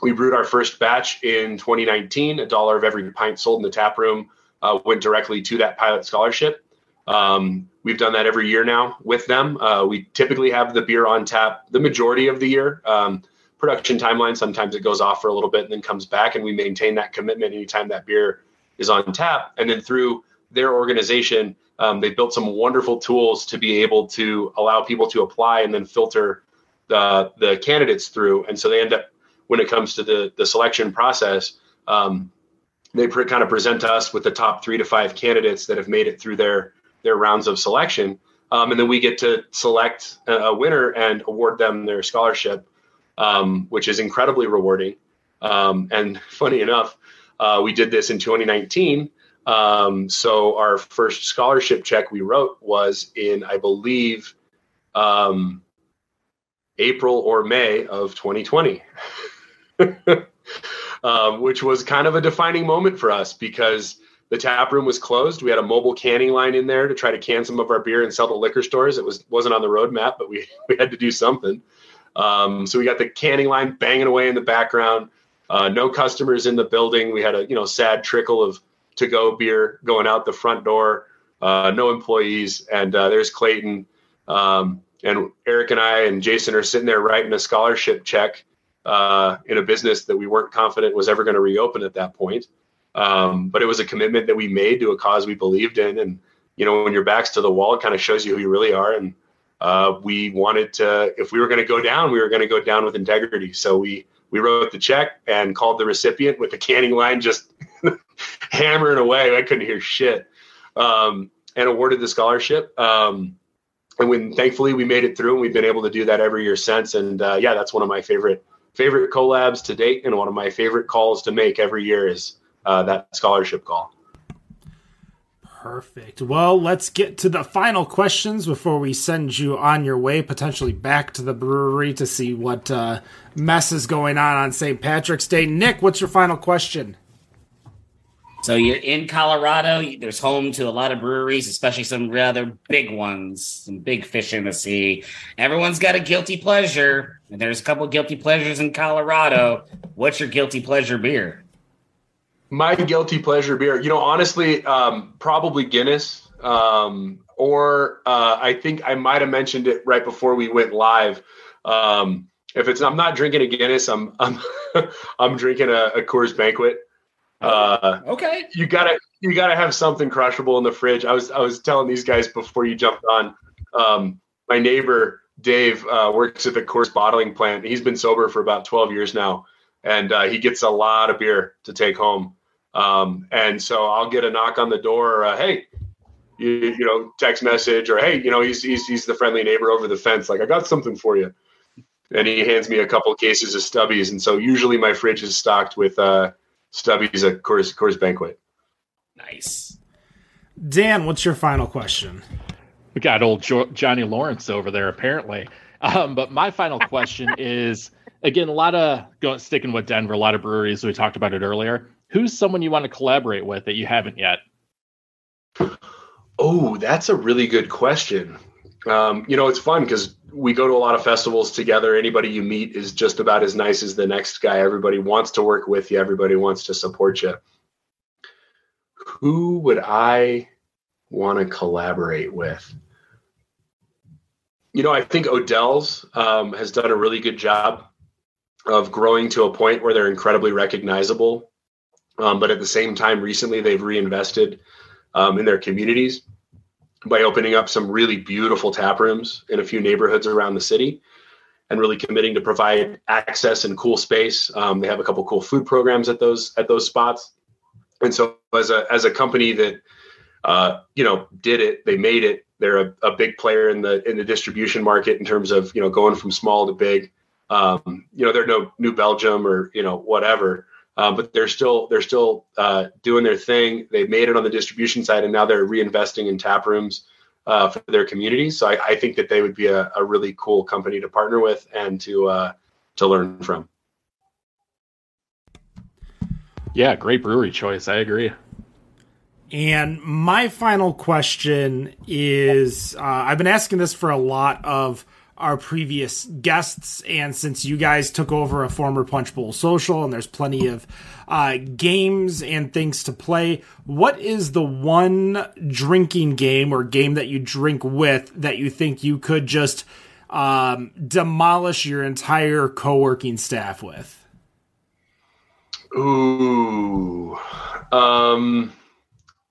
we brewed our first batch in 2019 a dollar of every pint sold in the tap room uh, went directly to that pilot scholarship. Um, we've done that every year now with them. Uh, we typically have the beer on tap the majority of the year. Um, production timeline. Sometimes it goes off for a little bit and then comes back, and we maintain that commitment anytime that beer is on tap. And then through their organization, um, they built some wonderful tools to be able to allow people to apply and then filter the the candidates through. And so they end up when it comes to the the selection process. Um, they pre- kind of present us with the top three to five candidates that have made it through their their rounds of selection, um, and then we get to select a, a winner and award them their scholarship um, which is incredibly rewarding. Um, and (laughs) funny enough, uh, we did this in 2019. Um, so our first scholarship check we wrote was in, I believe, um, April or May of 2020, (laughs) um, which was kind of a defining moment for us because the tap room was closed. We had a mobile canning line in there to try to can some of our beer and sell to liquor stores. It was wasn't on the roadmap, but we (laughs) we had to do something. Um, so we got the canning line banging away in the background. Uh, no customers in the building. We had a you know sad trickle of to go beer going out the front door. Uh, no employees, and uh, there's Clayton um, and Eric and I and Jason are sitting there writing a scholarship check uh, in a business that we weren't confident was ever going to reopen at that point. Um, but it was a commitment that we made to a cause we believed in, and you know when your back's to the wall, it kind of shows you who you really are. And uh, we wanted to, if we were going to go down, we were going to go down with integrity. So we we wrote the check and called the recipient with the canning line just (laughs) hammering away. I couldn't hear shit. Um, and awarded the scholarship. Um, and when thankfully we made it through, and we've been able to do that every year since. And uh, yeah, that's one of my favorite favorite collabs to date, and one of my favorite calls to make every year is uh, that scholarship call.
Perfect. Well, let's get to the final questions before we send you on your way, potentially back to the brewery to see what uh, mess is going on on St. Patrick's Day. Nick, what's your final question?
So you're in Colorado. There's home to a lot of breweries, especially some rather big ones, some big fish in the sea. Everyone's got a guilty pleasure, and there's a couple guilty pleasures in Colorado. What's your guilty pleasure beer?
My guilty pleasure beer, you know, honestly, um, probably Guinness. Um, or uh, I think I might have mentioned it right before we went live. Um, if it's I'm not drinking a Guinness, I'm I'm (laughs) I'm drinking a, a Coors Banquet.
Uh, okay,
you gotta you gotta have something crushable in the fridge. I was I was telling these guys before you jumped on. Um, my neighbor Dave uh, works at the Coors bottling plant. He's been sober for about 12 years now, and uh, he gets a lot of beer to take home. Um, and so I'll get a knock on the door, uh, hey, you, you, know, text message, or hey, you know, he's, he's he's the friendly neighbor over the fence. Like I got something for you, and he hands me a couple cases of Stubbies. And so usually my fridge is stocked with uh, Stubbies at Coors Coors Banquet.
Nice.
Dan, what's your final question?
We got old jo- Johnny Lawrence over there, apparently. Um, but my final question is again, a lot of going sticking with Denver, a lot of breweries. We talked about it earlier. Who's someone you want to collaborate with that you haven't yet?
Oh, that's a really good question. Um, you know, it's fun because we go to a lot of festivals together. Anybody you meet is just about as nice as the next guy. Everybody wants to work with you. Everybody wants to support you. Who would I want to collaborate with? You know, I think Odell's um, has done a really good job of growing to a point where they're incredibly recognizable. Um, but at the same time, recently they've reinvested um, in their communities by opening up some really beautiful tap rooms in a few neighborhoods around the city and really committing to provide access and cool space. Um, they have a couple cool food programs at those at those spots. And so as a as a company that uh, you know did it, they made it. They're a, a, big player in the in the distribution market in terms of you know going from small to big. Um, you know they're no New Belgium or you know whatever. Um, but they're still they're still uh, doing their thing. They've made it on the distribution side, and now they're reinvesting in tap rooms uh, for their communities. So I, I, think that they would be a, a, really cool company to partner with and to uh, to learn from.
Yeah, great brewery choice. I agree.
And my final question is uh, I've been asking this for a lot of our previous guests. And since you guys took over a former Punchbowl Social and there's plenty of uh, games and things to play, what is the one drinking game or game that you drink with that you think you could just um, demolish your entire co working staff with?
Ooh. Um,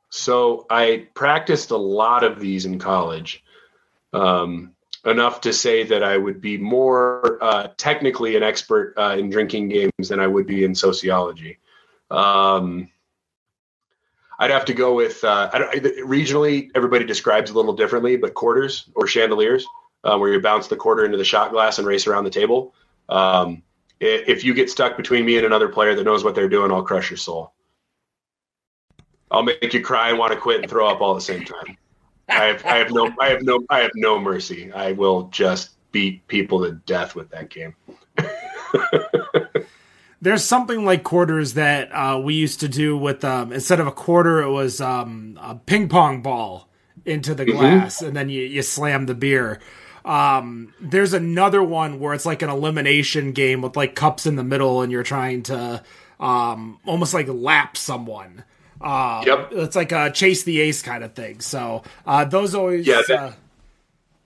so I practiced a lot of these in college. Um, enough to say that I would be more uh, technically an expert uh, in drinking games than I would be in sociology. Um, I'd have to go with uh, regionally. Everybody describes a little differently, but quarters or chandeliers, uh, where you bounce the quarter into the shot glass and race around the table. Um, if you get stuck between me and another player that knows what they're doing, I'll crush your soul. I'll make you cry and want to quit and throw up all at the same time. I have, I have no, I have no, I have no mercy. I will just beat people to death with that game. (laughs)
There's something like quarters that uh, we used to do with um, instead of a quarter, it was um, a ping pong ball into the mm-hmm. glass, mm-hmm. and then you, you slam the beer. Um, there's another one where it's like an elimination game with like cups in the middle, and you're trying to um, almost like lap someone. Uh, yep. It's like a chase the ace kind of thing. So uh, those always.
Yeah. That, uh,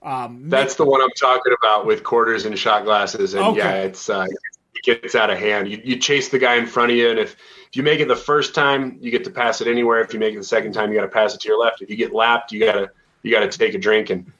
um, that's the one I'm talking about with quarters and shot glasses, and okay. yeah, it's uh, it gets out of hand. You, you chase the guy in front of you, and if if you make it the first time, you get to pass it anywhere. If you make it the second time, you got to pass it to your left. If you get lapped, you gotta you gotta take a drink and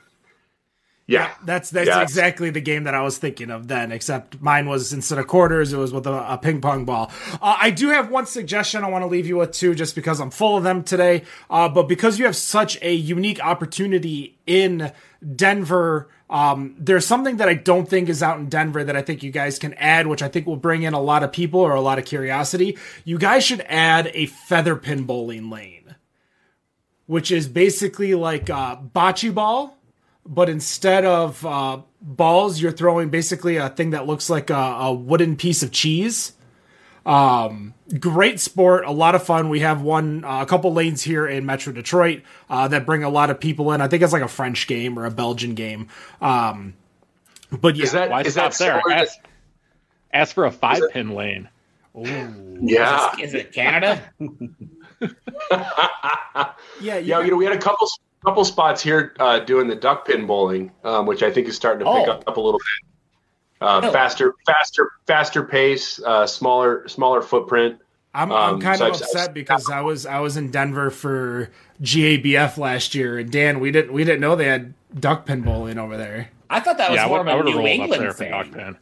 yeah,
that's that's yeah. exactly the game that I was thinking of then. Except mine was instead of quarters, it was with a, a ping pong ball. Uh, I do have one suggestion I want to leave you with too, just because I'm full of them today. Uh, but because you have such a unique opportunity in Denver, um, there's something that I don't think is out in Denver that I think you guys can add, which I think will bring in a lot of people or a lot of curiosity. You guys should add a feather pin bowling lane, which is basically like a bocce ball but instead of uh, balls, you're throwing basically a thing that looks like a, a wooden piece of cheese. Um, great sport, a lot of fun. We have one, uh, a couple lanes here in Metro Detroit uh, that bring a lot of people in. I think it's like a French game or a Belgian game. Um, but yeah,
is that, why is stop that there? Ask, ask, for a five pin lane.
Ooh. Yeah,
is, is it Canada? (laughs) (laughs)
yeah, yeah. You know, we had a couple couple spots here uh, doing the duck pin bowling, um, which I think is starting to pick oh. up a little bit. Uh, oh. Faster, faster, faster pace, uh, smaller, smaller footprint.
I'm, I'm um, kind so of I've, upset I've, because I was I was in Denver for GABF last year, and Dan, we didn't we didn't know they had duck pin bowling over there.
I thought that was yeah, more of a New England thing.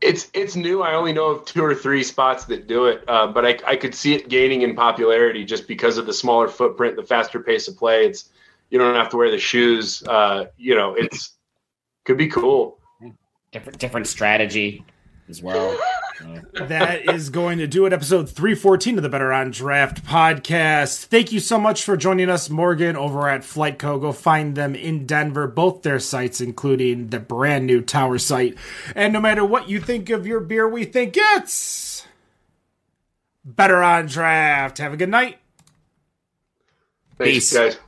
It's it's new. I only know of two or three spots that do it, uh, but I, I could see it gaining in popularity just because of the smaller footprint, the faster pace of play. It's you don't have to wear the shoes. Uh, you know, it's could be cool.
Different different strategy as well. (laughs)
that is going to do it. Episode 314 of the Better on Draft podcast. Thank you so much for joining us, Morgan, over at FlyteCo. Go find them in Denver, both their sites, including the brand new Tower site. And no matter what you think of your beer, we think it's Better on Draft. Have a good night.
Thanks,
Peace.
guys.